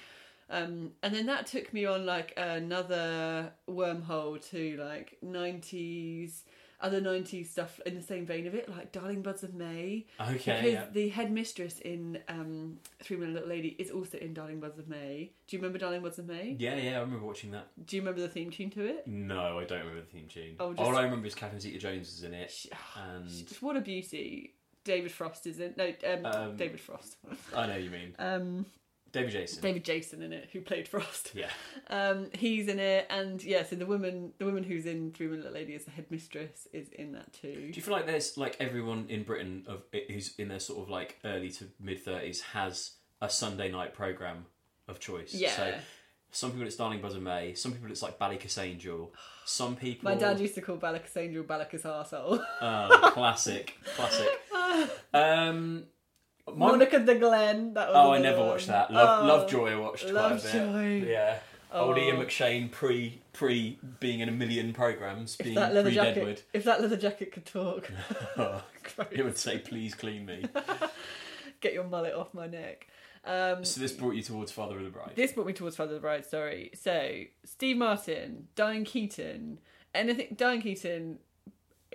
Um, and then that took me on like another wormhole to like nineties, other nineties stuff in the same vein of it, like Darling Buds of May. Okay. because yeah. the headmistress in um, Three Men and a Little Lady is also in Darling Buds of May. Do you remember Darling Buds of May? Yeah, yeah, I remember watching that. Do you remember the theme tune to it? No, I don't remember the theme tune. Oh, just- All I remember is Catherine Zeta-Jones is in it, She- and Just what a beauty. David Frost is in. No, um, Um, David Frost. I know you mean Um, David Jason. David Jason in it, who played Frost. Yeah, Um, he's in it, and yeah, so the woman, the woman who's in Three Men and Little Lady as the headmistress is in that too. do you feel like there's like everyone in Britain of who's in their sort of like early to mid thirties has a Sunday night program of choice? Yeah. So some people it's Darling Buds of May. Some people it's like Ballykissangel. Some people. My dad used to call Ballykissangel Balakis arsehole. Oh, classic, classic. Um, Monarch of the Glen. That was Oh, I never one. watched that. Love, Oh, Lovejoy, I watched quite a bit. Lovejoy. Yeah. Old Oh. Ian McShane pre pre being in a million programs, being pre Deadwood. if that leather jacket could talk, it would say, "Please clean me." get your mullet off my neck. Um, so this brought you towards Father of the Bride. this brought me towards Father of the Bride. Sorry. So Steve Martin, Diane Keaton, anything. Diane Keaton.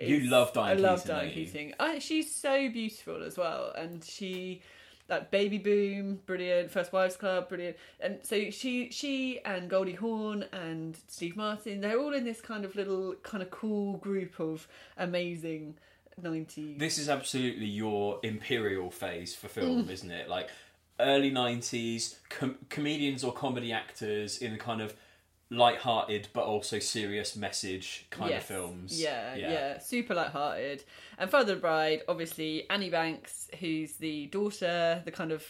You love Diane I love Keaton, Diane? Keaton. I, she's so beautiful as well, and she. Like Baby Boom, brilliant. First Wives Club, brilliant. And so she, she, and Goldie Hawn and Steve Martin, they're all in this kind of little, kind of cool group of amazing nineties. This is absolutely your imperial phase for Mm. film, isn't it? Like early nineties com- comedians or comedy actors in a kind of light-hearted but also serious message kind Yes. of films. Yeah, yeah, super light-hearted. And Father of the Bride, obviously Annie Banks, who's the daughter, the kind of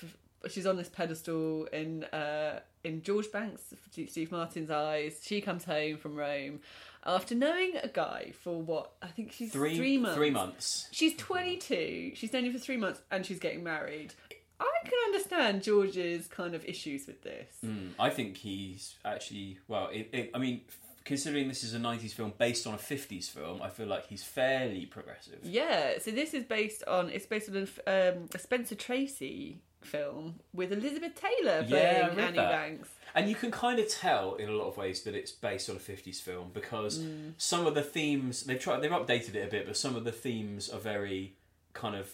she's on this pedestal in uh, in George Banks, Steve Martin's eyes. She comes home from Rome after knowing a guy for what I think she's Three, three months. Three months. She's 22. She's known him for three months, and she's getting married. I can understand George's kind of issues with this. Mm, I think he's actually well. It, it, I mean, considering this is a '90s film based on a '50s film, I feel like he's fairly progressive. Yeah. So this is based on it's based on a, um, a Spencer Tracy film with Elizabeth Taylor playing Yeah, I Annie that. Banks. And you can kind of tell in a lot of ways that it's based on a 50s film because Mm. some of the themes they've tried they've updated it a bit, but some of the themes are very kind of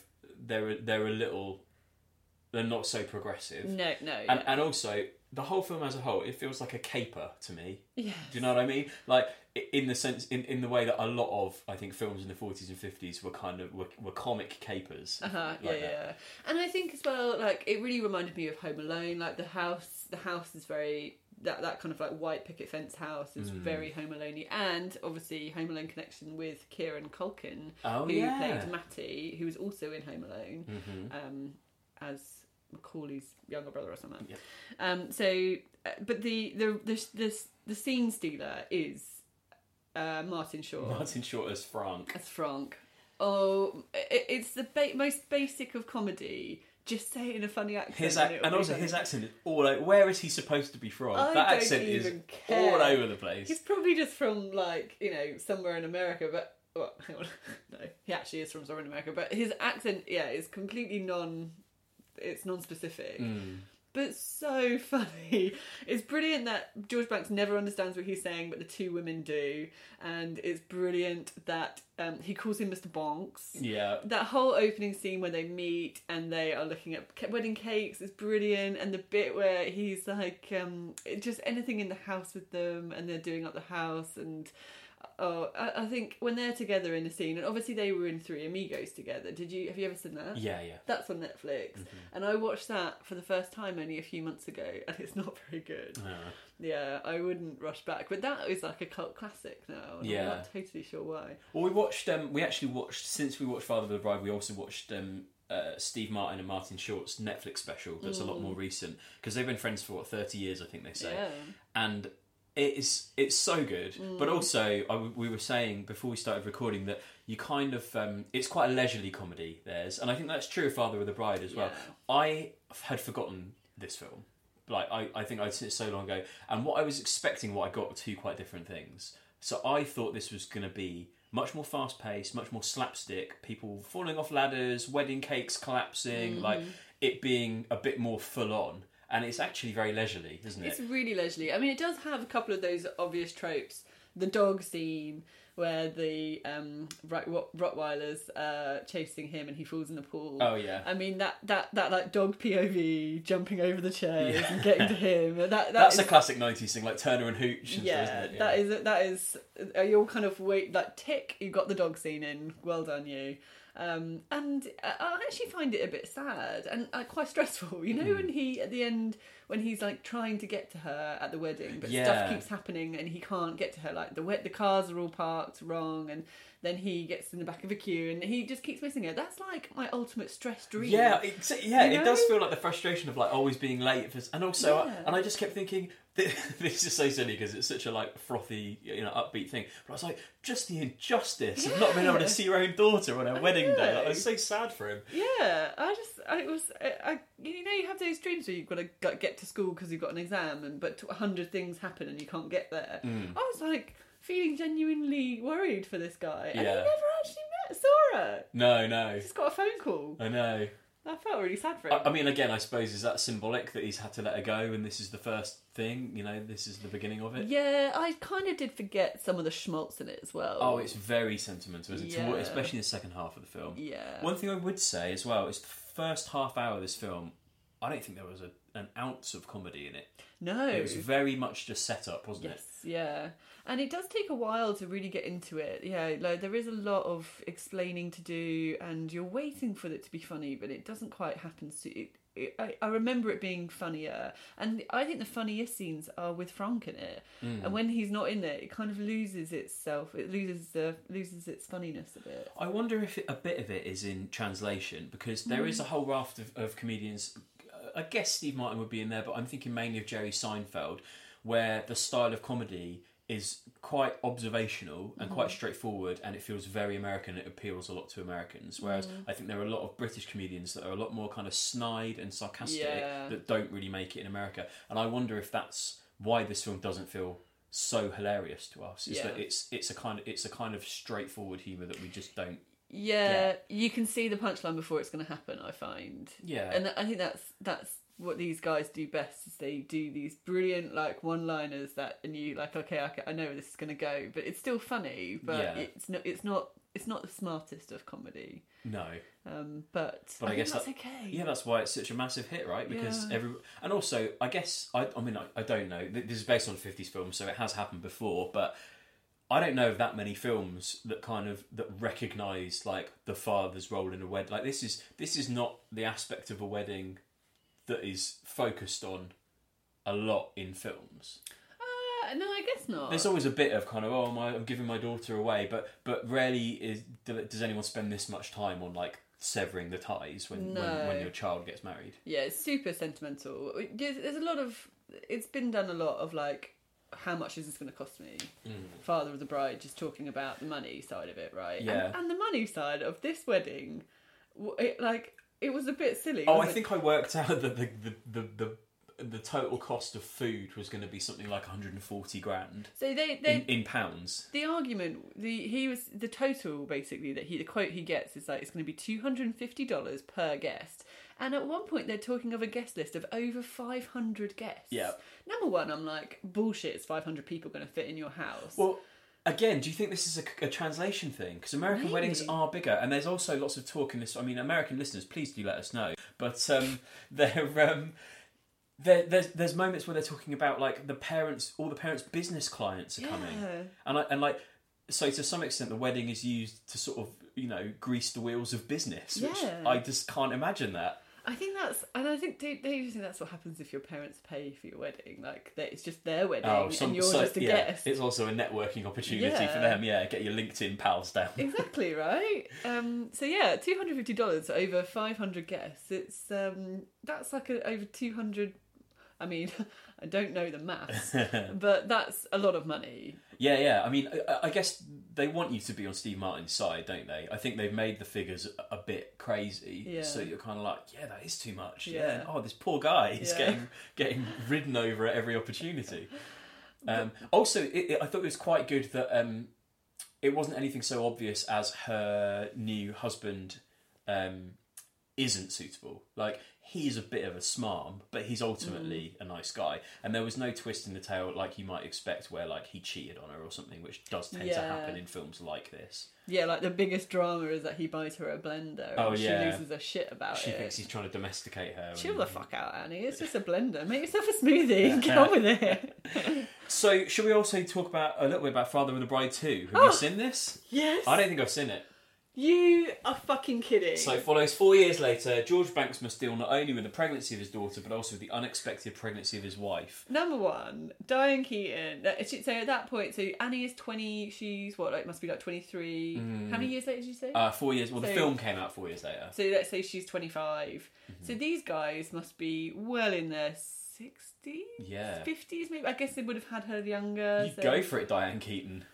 they're they're a little they're not so progressive. No, no. And and also the whole film as a whole, it feels like a caper to me. yeah. Do you know what I mean? Like in the sense, in, in the way that a lot of I think films in the forties and fifties were kind of were, were comic capers. Uh-huh, like yeah, that. yeah. And I think as well, like it really reminded me of Home Alone. Like the house, the house is very that that kind of like white picket fence house is Mm. very Home Alone, and obviously Home Alone connection with Kieran Culkin, Oh who yeah. played Matty, who was also in Home Alone hmm um, as Macaulay's younger brother or something. Yep. Um, so, uh, but the the the the, the scene stealer is uh, Martin Short Martin Short as Frank. as Frank. Oh, it, it's the ba- most basic of comedy. Just say it in a funny accent. His and ac- it'll and also funny. his accent is all over. Where is he supposed to be from? I that accent is care. all over the place. He's probably just from like you know somewhere in America, but well, hang on, no, he actually is from somewhere in America. But his accent, yeah, is completely non. It's non-specific, Mm. but so funny. It's brilliant that George Banks never understands what he's saying, but the two women do, and it's brilliant that um, he calls him Mr. Bonks. Yeah. That whole opening scene where they meet and they are looking at wedding cakes is brilliant, and the bit where he's like, um, just anything in the house with them, and they're doing up the house, and oh, I, I think when they're together in a scene, and obviously they were in Three Amigos together. Did you have you ever seen that? Yeah, yeah. That's on Netflix, Mhm. and I watched that for the first time only a few months ago, and it's not very good. Uh, Yeah, I wouldn't rush back, but that is like a cult classic now. Yeah. I'm not totally sure why. well, we watched. Um, we actually watched since we watched Father of the Bride. We also watched um, uh, Steve Martin and Martin Short's Netflix special. That's a lot more recent because they've been friends for what thirty years, I think they say. Mm. Yeah. and it is it's so good. Mm. but also I, we were saying before we started recording that you kind of um, it's quite a leisurely comedy theirs. And i think that's true of father of the bride as well. Yeah. i had forgotten this film. Like I, I think i'd seen it so long ago. And what i was expecting what i got were two quite different things. So i thought this was going to be much more fast paced much more slapstick people falling off ladders wedding cakes collapsing like it being a bit more full on and it's actually very leisurely isn't it It's really leisurely. I mean, it does have a couple of those obvious tropes. The dog scene where the um, Rott- Rott- Rottweiler's uh, chasing him and he falls in the pool. oh yeah I mean that that that like dog POV jumping over the chairs Yeah. and getting to him. That, that That's is- a classic '90s thing, like Turner and Hooch. And yeah, isn't it? that is that is uh, you're kind of wait like tick. You got the dog scene in. Well done, you. Um, and I I actually find it a bit sad and uh, quite stressful. You know, Hmm. when he at the end when he's like trying to get to her at the wedding, but Yeah. stuff keeps happening and he can't get to her. Like the wet, the cars are all parked wrong, and then he gets in the back of a queue and he just keeps missing her. That's like my ultimate stress dream. Yeah, it's, yeah, You it does feel like the frustration of like always being late, for, and also, Yeah. and I just kept thinking this is so silly because it's such a like frothy, you know, upbeat thing. But I was like, just the injustice of not being able to see your own daughter on her wedding day. Like, I was so sad for him. Yeah, I just, I was, I, I you know, you have those dreams where you've got to go- get to school because you've got an exam, and but a hundred things happen and you can't get there. Mm. I was like feeling genuinely worried for this guy, and he never actually met Sora. No, no, He just got a phone call. I know. I felt really sad for him. I, I mean, again, I suppose is that symbolic that he's had to let her go, and this is the first thing. You know, this is the beginning of it. yeah, I kind of did forget some of the schmaltz in it as well. Oh, it's very sentimental, isn't? Yeah. Toward- especially in the second half of the film. yeah. One thing I would say as well is the first half hour of this film, I don't think there was a, an ounce of comedy in it. no, It was very much just set up, wasn't it? Yes, yeah. And it does take a while to really get into it. Yeah, like there is a lot of explaining to do, and you're waiting for it to be funny, but it doesn't quite happen. So it, it, I, I remember it being funnier, and I think the funniest scenes are with Frank in it. Mm. And when he's not in it, it kind of loses itself. It loses the loses its funniness a bit. I wonder if it, a bit of it is in translation because there is a Mm. whole raft of, of comedians. I guess Steve Martin would be in there, but I'm thinking mainly of Jerry Seinfeld, where the style of comedy is quite observational and quite Mm-hmm. straightforward, and it feels very American. It appeals a lot to Americans, whereas Mm. I think there are a lot of British comedians that are a lot more kind of snide and sarcastic Yeah. that don't really make it in America. And I wonder if that's why this film doesn't feel so hilarious to us. Is Yeah. that it's it's a kind of it's a kind of straightforward humor that we just don't. Yeah, you can see the punchline before it's going to happen. I find, Yeah. and I think that's that's what these guys do best. Is they do these brilliant like one-liners that, and you like, okay, I, I know where this is going to go, but it's still funny. But Yeah. it's not, it's not, it's not the smartest of comedy. No. Um, but, But I, think guess that's that, okay. Yeah, that's why it's such a massive hit, right? Because Yeah. every and also I guess I I mean I, I don't know. This is based on fifties film, so it has happened before, but I don't know of that many films that kind of that recognise like the father's role in a wedding. Like this is this is not the aspect of a wedding that is focused on a lot in films. Uh, no, I guess not. There's always a bit of kind of oh my I'm giving my daughter away, but but rarely is does anyone spend this much time on like severing the ties when when, No. when your child gets married. Yeah, it's super sentimental. There's a lot of. It's been done a lot of like, how much is this going to cost me? Mm. Father of the bride just talking about the money side of it, right? Yeah. And, and the money side of this wedding, it, like it was a bit silly. Oh, I it? think I worked out that the the, the, the, the total cost of food was going to be something like 140 grand so. They they in, in pounds. the argument the he was the total basically that he the quote he gets is like it's going to be two hundred and fifty dollars per guest. And at one point, they're talking of a guest list of over 500 guests. Yeah. Number one, I'm like, bullshit, is 500 people going to fit in your house? Well, again, do you think this is a, a translation thing? Because American Maybe. weddings are bigger, and there's also lots of talk in this. I mean, American listeners, please do let us know. But um, there, um, there, there's there's moments where they're talking about like the parents, all the parents' business clients are coming, and I, and like. So to some extent, the wedding is used to sort of, you know, grease the wheels of business, which Yeah. I just can't imagine that. I think that's, and I think, do, do you think that's what happens if your parents pay for your wedding? Like, that it's just their wedding Oh, some, and you're so- just a yeah, guest. It's also a networking opportunity for them. Yeah, get your LinkedIn pals down. exactly right. Um, so yeah, two hundred fifty dollars over five hundred guests. It's um, that's like a, over two hundred. I mean, I don't know the maths, but that's a lot of money. Yeah, yeah. I mean, I, I guess they want you to be on Steve Martin's side, don't they? I think they've made the figures a, a bit crazy, Yeah. so you're kind of like, yeah, that is too much. Yeah. Yeah. Oh, this poor guy is Yeah. getting getting ridden over at every opportunity. Um, also, it, it, I thought it was quite good that um, it wasn't anything so obvious as her new husband um, isn't suitable. Like he's a bit of a smarm, but he's ultimately Mm. a nice guy. And there was no twist in the tale like you might expect, where like he cheated on her or something, which does tend to happen in films like this. Yeah, like the biggest drama is that he buys her a blender and Oh, she loses her shit about She it. She thinks he's trying to domesticate her. Chill and- the fuck out, Annie. It's just a blender. Make yourself a smoothie and get on with it. So, should we also talk about a little bit about Father of the Bride too? Have Oh. you seen this? Yes. I don't think I've seen it. You are fucking kidding. So it follows four years later. George Banks must deal not only with the pregnancy of his daughter, but also with the unexpected pregnancy of his wife. Number one, Diane Keaton. uh, So at that point, so Annie is twenty. She's what? Like must be like twenty three. How many years later did you say? Uh, four years. Well, the film came out four years later. so let's say she's 25. So Mm-hmm. these guys must be well in their sixties, Yeah. fifties. Maybe I guess they would have had her younger. You so- go for it, Diane Keaton.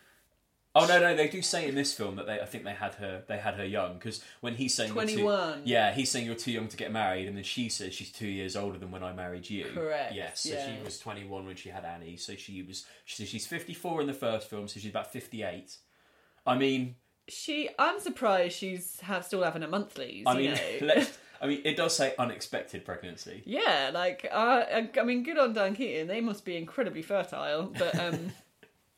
Oh no, no, they do say in this film that they, I think they had her, they had her young because when he's saying you're too- 21. yeah, he's saying you're too young to get married, and then she says she's two years older than when I married you. Correct, Yes, so yeah. she was 21 when she had Annie, so she was, she says she's 54 in the first film, so she's about 58. I mean, She. I'm surprised she's have still having a monthlies. I you mean, know? let's, I mean, it does say unexpected pregnancy. Yeah, like uh, I I mean, good on Dan Keaton. They must be incredibly fertile. But um,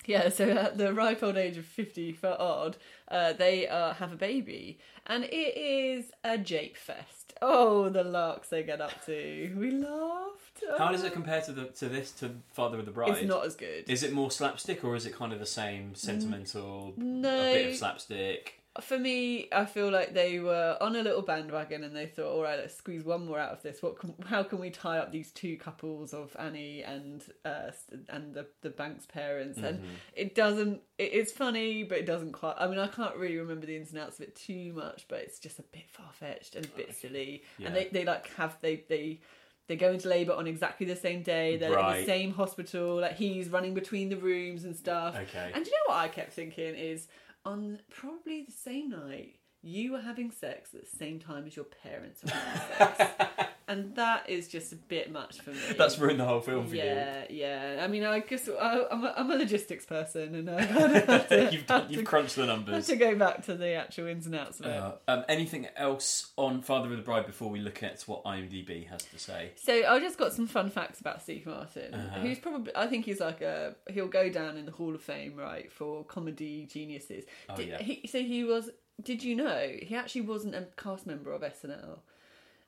yeah, so at the ripe old age of fifty for odd, uh, they uh, have a baby, and it is a jape fest. Oh, the larks they get up to. We laughed. How does Oh. it compare to the to this to Father of the Bride? It's not as good. Is it more slapstick or is it kind of the same sentimental? No. A bit of slapstick. For me, I feel like they were on a little bandwagon and they thought, all right, let's squeeze one more out of this. What? Can, how can we tie up these two couples of Annie and uh, and the the Banks parents? And Mm-hmm. it doesn't. It, it's funny, but it doesn't quite. I mean, I can't really remember the ins and outs of it too much, but it's just a bit far fetched and a bit silly. Yeah. And they they like have they they they go into labour on exactly the same day. They're in the same hospital. Like he's running between the rooms and stuff. Okay. And do you know what I kept thinking is on probably the same night you were having sex at the same time as your parents were having sex, and that is just a bit much for me. That's ruined the whole film for you. yeah, yeah. I mean, I guess I, I'm, a, I'm a logistics person, and I kind of have to, you. you've, have you've to, crunched the numbers. to go back to the actual ins and outs of it. Uh, um, anything else on Father of the Bride before we look at what IMDb has to say? So I just got some fun facts about Steve Martin, Uh-huh. who's probably I think he's like a he'll go down in the Hall of Fame right for comedy geniuses. Oh, Did, yeah. he, so he was. Did you know he actually wasn't a cast member of SNL?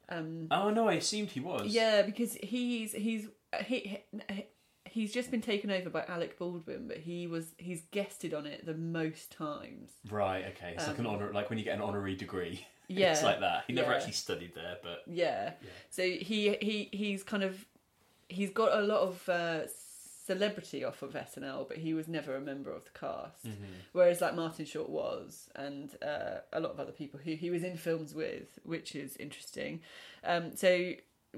Um, Oh no, I assumed he was. yeah, because he's he's he, he he's just been taken over by Alec Baldwin, but he was he's guested on it the most times. Right. Okay. It's like an honor, like when you get an honorary degree. Um, Yeah, it's like that. He never yeah. actually studied there, but Yeah. Yeah. So he he he's kind of he's got a lot of uh, celebrity off of SNL, but he was never a member of the cast. Mm-hmm. Whereas like Martin Short was, and uh, a lot of other people who he was in films with, which is interesting. Um, so.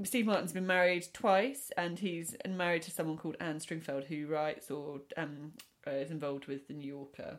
Steve Martin's been married twice, and he's married to someone called Anne Stringfield, who writes or um, uh, is involved with The New Yorker.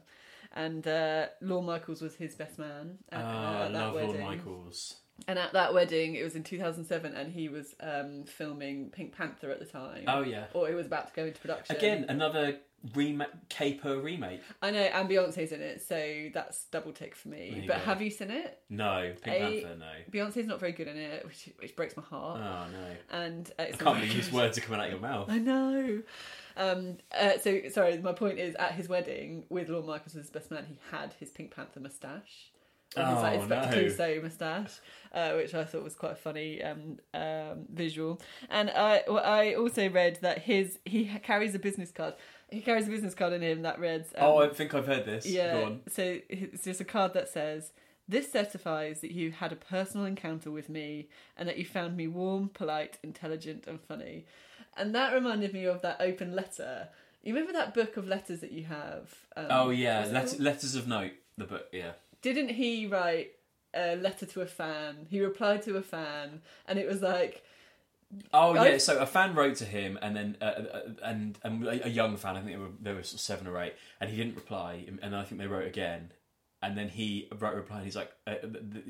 And uh, Lorne Michaels was his best man at, uh, I that love Lorne. Michaels. And at that wedding, it was in 2007, and he was um, filming Pink Panther at the time. Oh yeah. Or it was about to go into production. Again, another remake, caper remake. I know, and Beyonce's in it, so that's double tick for me. But go. have you seen it? No, Pink A- Panther. No. Beyonce's not very good in it, which, which breaks my heart. Oh no. And uh, it's I can't believe these words are coming out of your mouth. I know. Um, uh, so sorry, my point is at his wedding with Lorne Michaels as his best man, he had his Pink Panther moustache. And his like Oh, Inspector no. Clouseau moustache, uh, which I thought was quite a funny um, um, visual. And I, well, I also read that his he carries a business card. He carries a business card in him that reads. Um, oh, I think I've heard this. yeah. On. So it's just a card that says, "This certifies that you had a personal encounter with me, and that you found me warm, polite, intelligent, and funny." And that reminded me of that open letter. You remember that book of letters that you have? Um, Oh yeah, Let- letters of note. The book. Yeah. Didn't he write a letter to a fan? He replied to a fan, and it was like, Oh yeah, so a fan wrote to him, and then uh, uh, and and a young fan, I think they were there were seven or eight, and he didn't reply, and I think they wrote again, and then he wrote a reply, and he's like, uh,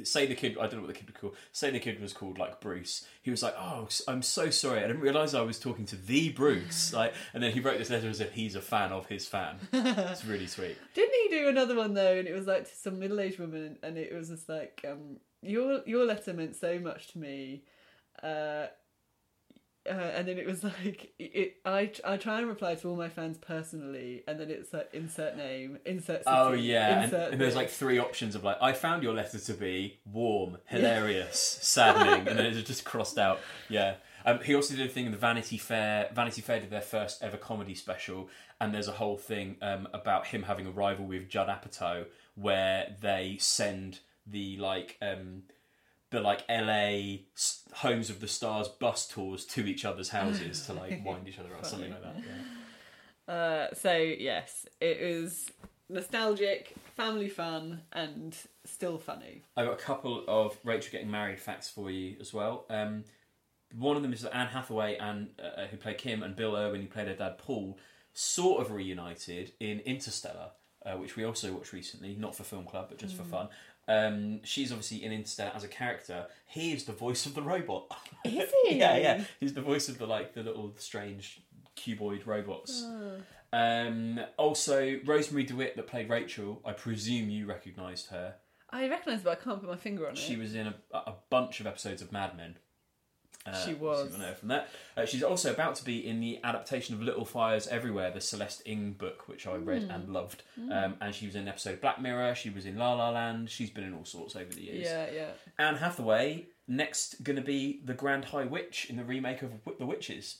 say the kid, I don't know what the kid was called, say the kid was called like Bruce. He was like, oh, I'm so sorry, I didn't realise I was talking to the Bruce, like, and then he wrote this letter as if he's a fan of his fan. It's really sweet. Didn't he do another one though? And it was like to some middle-aged woman, and it was just like, um, "Your your letter meant so much to me," uh, uh, and then it was like, it, I I try and reply to all my fans personally, and then it's like insert name, insert city, Oh yeah, insert and there's like three options of like I found your letter to be warm, hilarious, saddening, and then it's just crossed out. Yeah. Um, he also did a thing in the Vanity Fair. Vanity Fair did their first ever comedy special, and there's a whole thing um, about him having a rival with Judd Apatow, where they send the like um, the like LA Homes of the Stars bus tours to each other's houses to like wind each other up, something like that. Yeah. Uh, so yes, it was nostalgic, family fun, and still funny. I've got a couple of Rachel getting married facts for you as well. Um, one of them is that Anne Hathaway and uh, who played Kim and Bill Irwin, who played her dad Paul, sort of reunited in Interstellar, uh, which we also watched recently, not for film club but just for fun. Um, she's obviously in Interstellar as a character. He is the voice of the robot. Is he? yeah, yeah. He's the voice of the like the little strange cuboid robots. Um, also, Rosemarie DeWitt that played Rachel. I presume you recognised her. I recognise, but I can't put my finger on it. She was in a, a bunch of episodes of Mad Men. Uh, She was. from that. Uh, she's also about to be in the adaptation of Little Fires Everywhere, the Celeste Ng book, which I read Hmm. and loved. Um, and she was in an episode of Black Mirror. She was in La La Land. She's been in all sorts over the years. Yeah, yeah. Anne Hathaway next going to be the Grand High Witch in the remake of The Witches.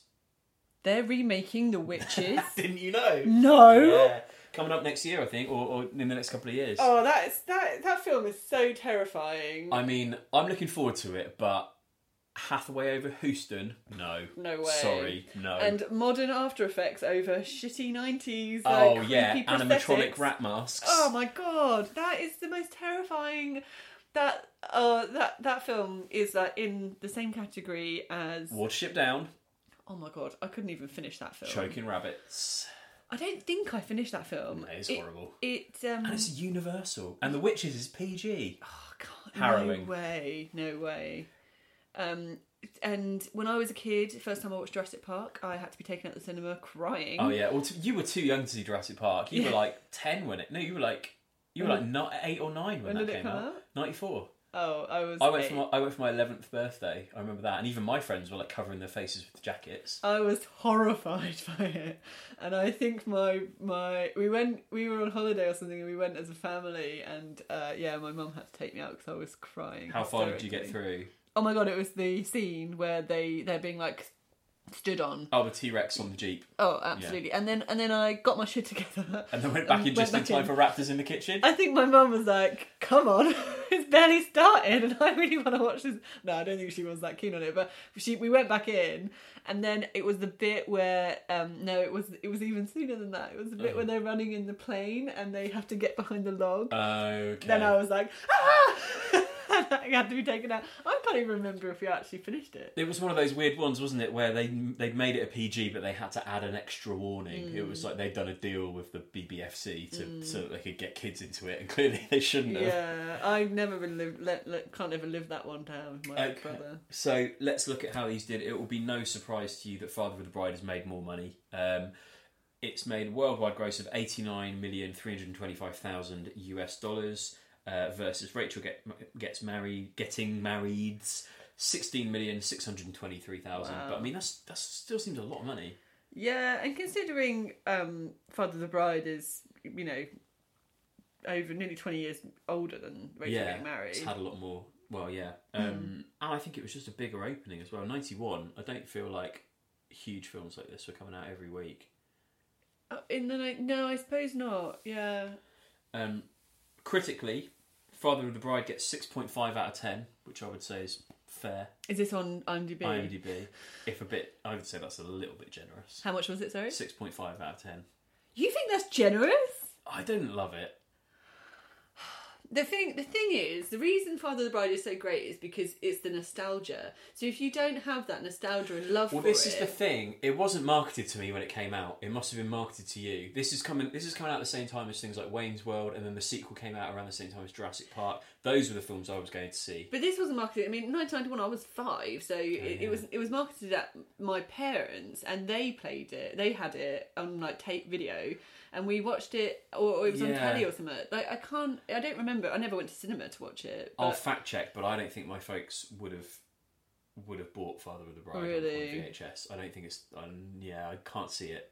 They're remaking The Witches. Didn't you know? no. Yeah. Coming up next year, I think, or, or in the next couple of years. Oh, that is that that film is so terrifying. I mean, I'm looking forward to it, but Hathaway over Huston? No. No way. Sorry, no. And modern After Effects over shitty nineties. oh like, yeah, animatronic prosthetics. rat masks. Oh my god, that is the most terrifying that uh that that film is like in the same category as Watership Down, oh my god I couldn't even finish that film. Choking Rabbits. I don't think I finished that film. It's It- horrible. It um And it's Universal. And The Witches is PG. oh, God, harrowing. No way, no way. Um, and when I was a kid, first time I watched Jurassic Park, I had to be taken out of the cinema crying. Oh yeah. Well, t- you were too young to see Jurassic Park. You were like ten when it. No, you were like you were like not eight or nine when, When that came out. out? Ninety four. Oh, I was. I went eight. for my I went for my eleventh birthday. I remember that, and even my friends were like covering their faces with jackets. I was horrified by it, and I think my my we went we were on holiday or something, and we went as a family, and uh, yeah, my mum had to take me out because I was crying. How far did you get through? Oh my god, it was the scene where they they're being like stood on. Oh, the T Rex on the jeep, Oh, absolutely. And then and then I got my shit together. and then went back in just in time in. for Raptors in the kitchen. I think my mum was like, "Come on, it's barely started, and I really want to watch this." No, I don't think she was that keen on it, but she we went back in, and then it was the bit where um no, it was it was even sooner than that. It was the bit Oh. where they're running in the plane and they have to get behind the log. Okay. Then I was like, ah! I had to be taken out. I can't even remember if we actually finished it. It was one of those weird ones, wasn't it, where they they'd made it a PG, but they had to add an extra warning. It Mm. was like they'd done a deal with the BBFC to so that they could get kids into it, and clearly they shouldn't have. Yeah, I've never been live, let, let, can't ever live that one down with my Okay. brother. So let's look at how these did. It will be no surprise to you that Father of the Bride has made more money. Um, it's made a worldwide gross of eighty nine million three hundred twenty five thousand US dollars uh, versus Rachel get, gets married, getting married's sixteen million six hundred twenty three thousand. Wow. But I mean, that's that still seems a lot of money. Yeah, and considering um, Father the Bride is, you know, over nearly 20 years older than Rachel yeah, getting married. it's had a lot more. Well, yeah, um, and I think it was just a bigger opening as well. Ninety one. I don't feel like huge films like this were coming out every week. Uh, in the night, no, I suppose not. Yeah. Um, critically, Father of the Bride gets six point five out of ten, which I would say is fair. Is this on IMDb? IMDb, if a bit, I would say that's a little bit generous. How much was it, sorry? Six point five out of ten. You think that's generous? I didn't love it. The thing, the thing is, the reason Father of the Bride is so great is because it's the nostalgia. So if you don't have that nostalgia and love Well, this it, is the thing. It wasn't marketed to me when it came out. It must have been marketed to you. This is coming. This is coming out at the same time as things like Wayne's World, and then the sequel came out around the same time as Jurassic Park. Those were the films I was going to see. But this wasn't marketed. I mean, 1991, I was five, so it, yeah. it was it was marketed at my parents, and they played it. They had it on like tape video, and we watched it, or, or it was on Yeah. telly or something. Like I can't, I don't remember. I never went to cinema to watch it. But I'll fact check, but I don't think my folks would have would have bought Father of the Bride on- Really? on VHS. I don't think it's. Um, yeah, I can't see it.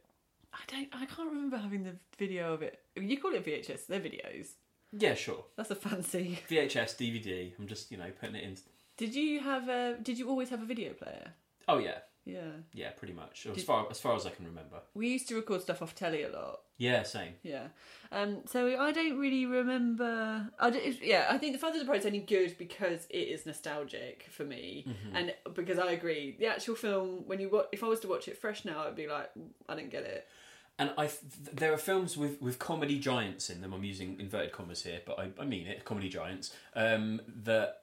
I don't. I can't remember having the video of it. You call it VHS? They're videos. Yeah, sure. That's a fancy. VHS, DVD. I'm just you know putting it in. Did you have a? Did you always have a video player? Oh yeah, Yeah. yeah, pretty much. As Did- far as far as I can remember. We used to record stuff off telly a lot. Yeah, same. Yeah. Um. So I don't really remember. I don't, yeah. I think the Father's Bride is only good because it is nostalgic for me, Mm-hmm. and because I agree. The actual film, when you wa- if I was to watch it fresh now, I'd be like, I didn't get it. And I, th- there are films with, with comedy giants in them. I'm using inverted commas here, but I, I mean it. Comedy giants. Um, that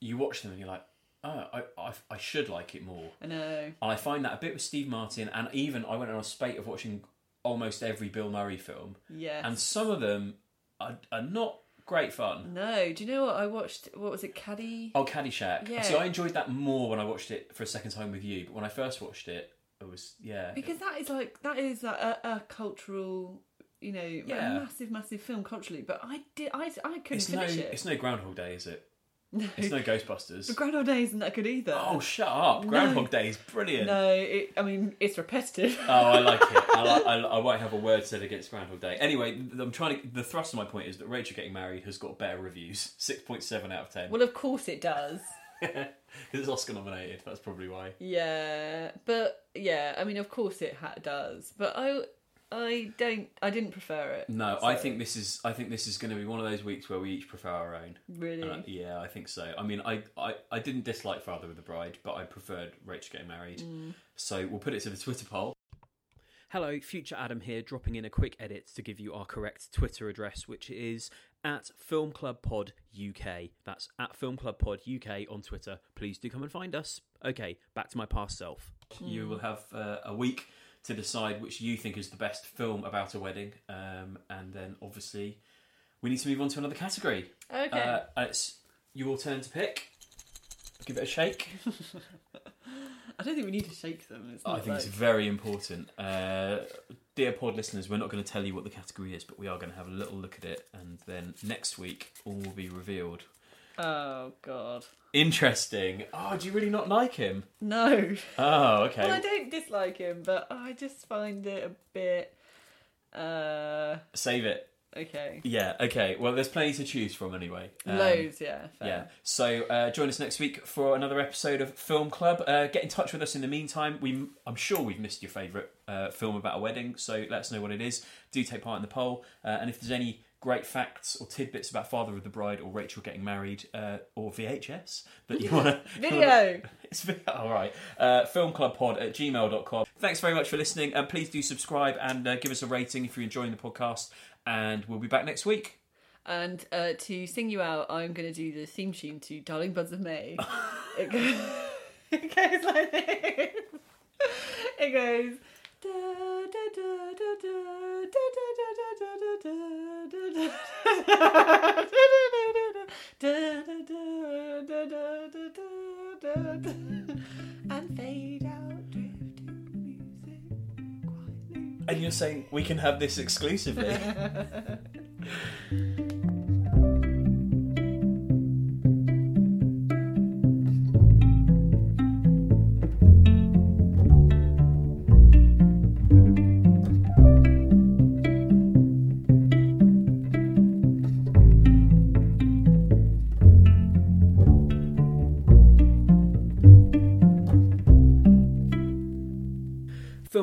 you watch them and you're like, oh, I, I, I should like it more. I know. And I find that a bit with Steve Martin, and even I went on a spate of watching almost every Bill Murray film, Yeah. and some of them are, are not great fun. no. Do you know what I watched? What was it? Caddy. Oh, Caddyshack. Yeah. See, I enjoyed that more when I watched it for a second time with you, but when I first watched it, it was yeah. Because that is like that is like a, a cultural, you know, Yeah. a massive, massive film culturally. But I did, I, I couldn't it's no, finish it. it's no Groundhog Day, is it? No. It's no Ghostbusters. But Groundhog Day isn't that good either. Oh, shut up! No. Groundhog Day is brilliant. No, it, I mean it's repetitive. Oh, I like it. I, like, I, I won't have a word said against Groundhog Day. Anyway, I'm trying to. The thrust of my point is that Rachel getting married has got better reviews. Six point seven out of ten. well, of course it does. Because it's Oscar nominated. That's probably why. Yeah, but yeah, I mean, of course it ha- does. But I, I don't, I didn't prefer it. No, I think this is. I think this is going to be one of those weeks where we each prefer our own. really. Uh, yeah, I think so. I mean, I, I, I didn't dislike Father of the Bride, but I preferred Rachel getting married. Mm. So we'll put it to the Twitter poll. Hello, future Adam here, dropping in a quick edit to give you our correct Twitter address, which is at Film Club Pod UK. That's at Film Club Pod UK on Twitter. Please do come and find us. Okay, back to my past self. You will have uh, a week to decide which you think is the best film about a wedding, um, and then obviously we need to move on to another category. Okay. Uh, it's your turn to pick. Give it a shake. I don't think we need to shake them. It's I not think it's very important. Uh, dear pod listeners, we're not going to tell you what the category is, but we are going to have a little look at it, and then next week all will be revealed. Oh god. Interesting. Oh, do you really not like him? No. Oh, okay. Well, I don't dislike him, but I just find it a bit. Uh. Save it. Okay. Yeah, okay. Well, there's plenty to choose from anyway. Um, Loads, yeah. Fair. Yeah. So uh, join us next week for another episode of Film Club. Uh, get in touch with us in the meantime. We, I'm sure we've missed your favourite uh, film about a wedding, so let us know what it is. Do take part in the poll, uh, and if there's any great facts or tidbits about Father of the Bride or Rachel getting married uh, or VHS that you want to Video. It's video. All right. Uh, filmclubpod at gmail.com. Thanks very much for listening, and please do subscribe and uh, give us a rating if you're enjoying the podcast. And we'll be back next week. And uh, to sing you out, I'm going to do the theme tune to Darling Buds of May. it, goes, it goes like this. It goes and fade out music. And you're saying we can have this exclusively.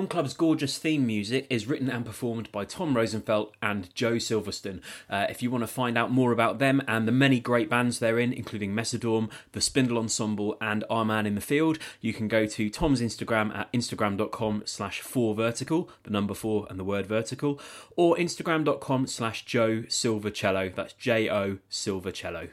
Club's gorgeous theme music is written and performed by Tom Rosenfeld and Joe Silverstone. Uh, if you want to find out more about them and the many great bands they're in, including Mesadorm, the Spindle Ensemble, and Our Man in the Field, you can go to Tom's Instagram at instagram.com slash 4vertical, the number 4 and the word vertical, or instagram.com slash Joe Silvercello, that's J-O Silvercello.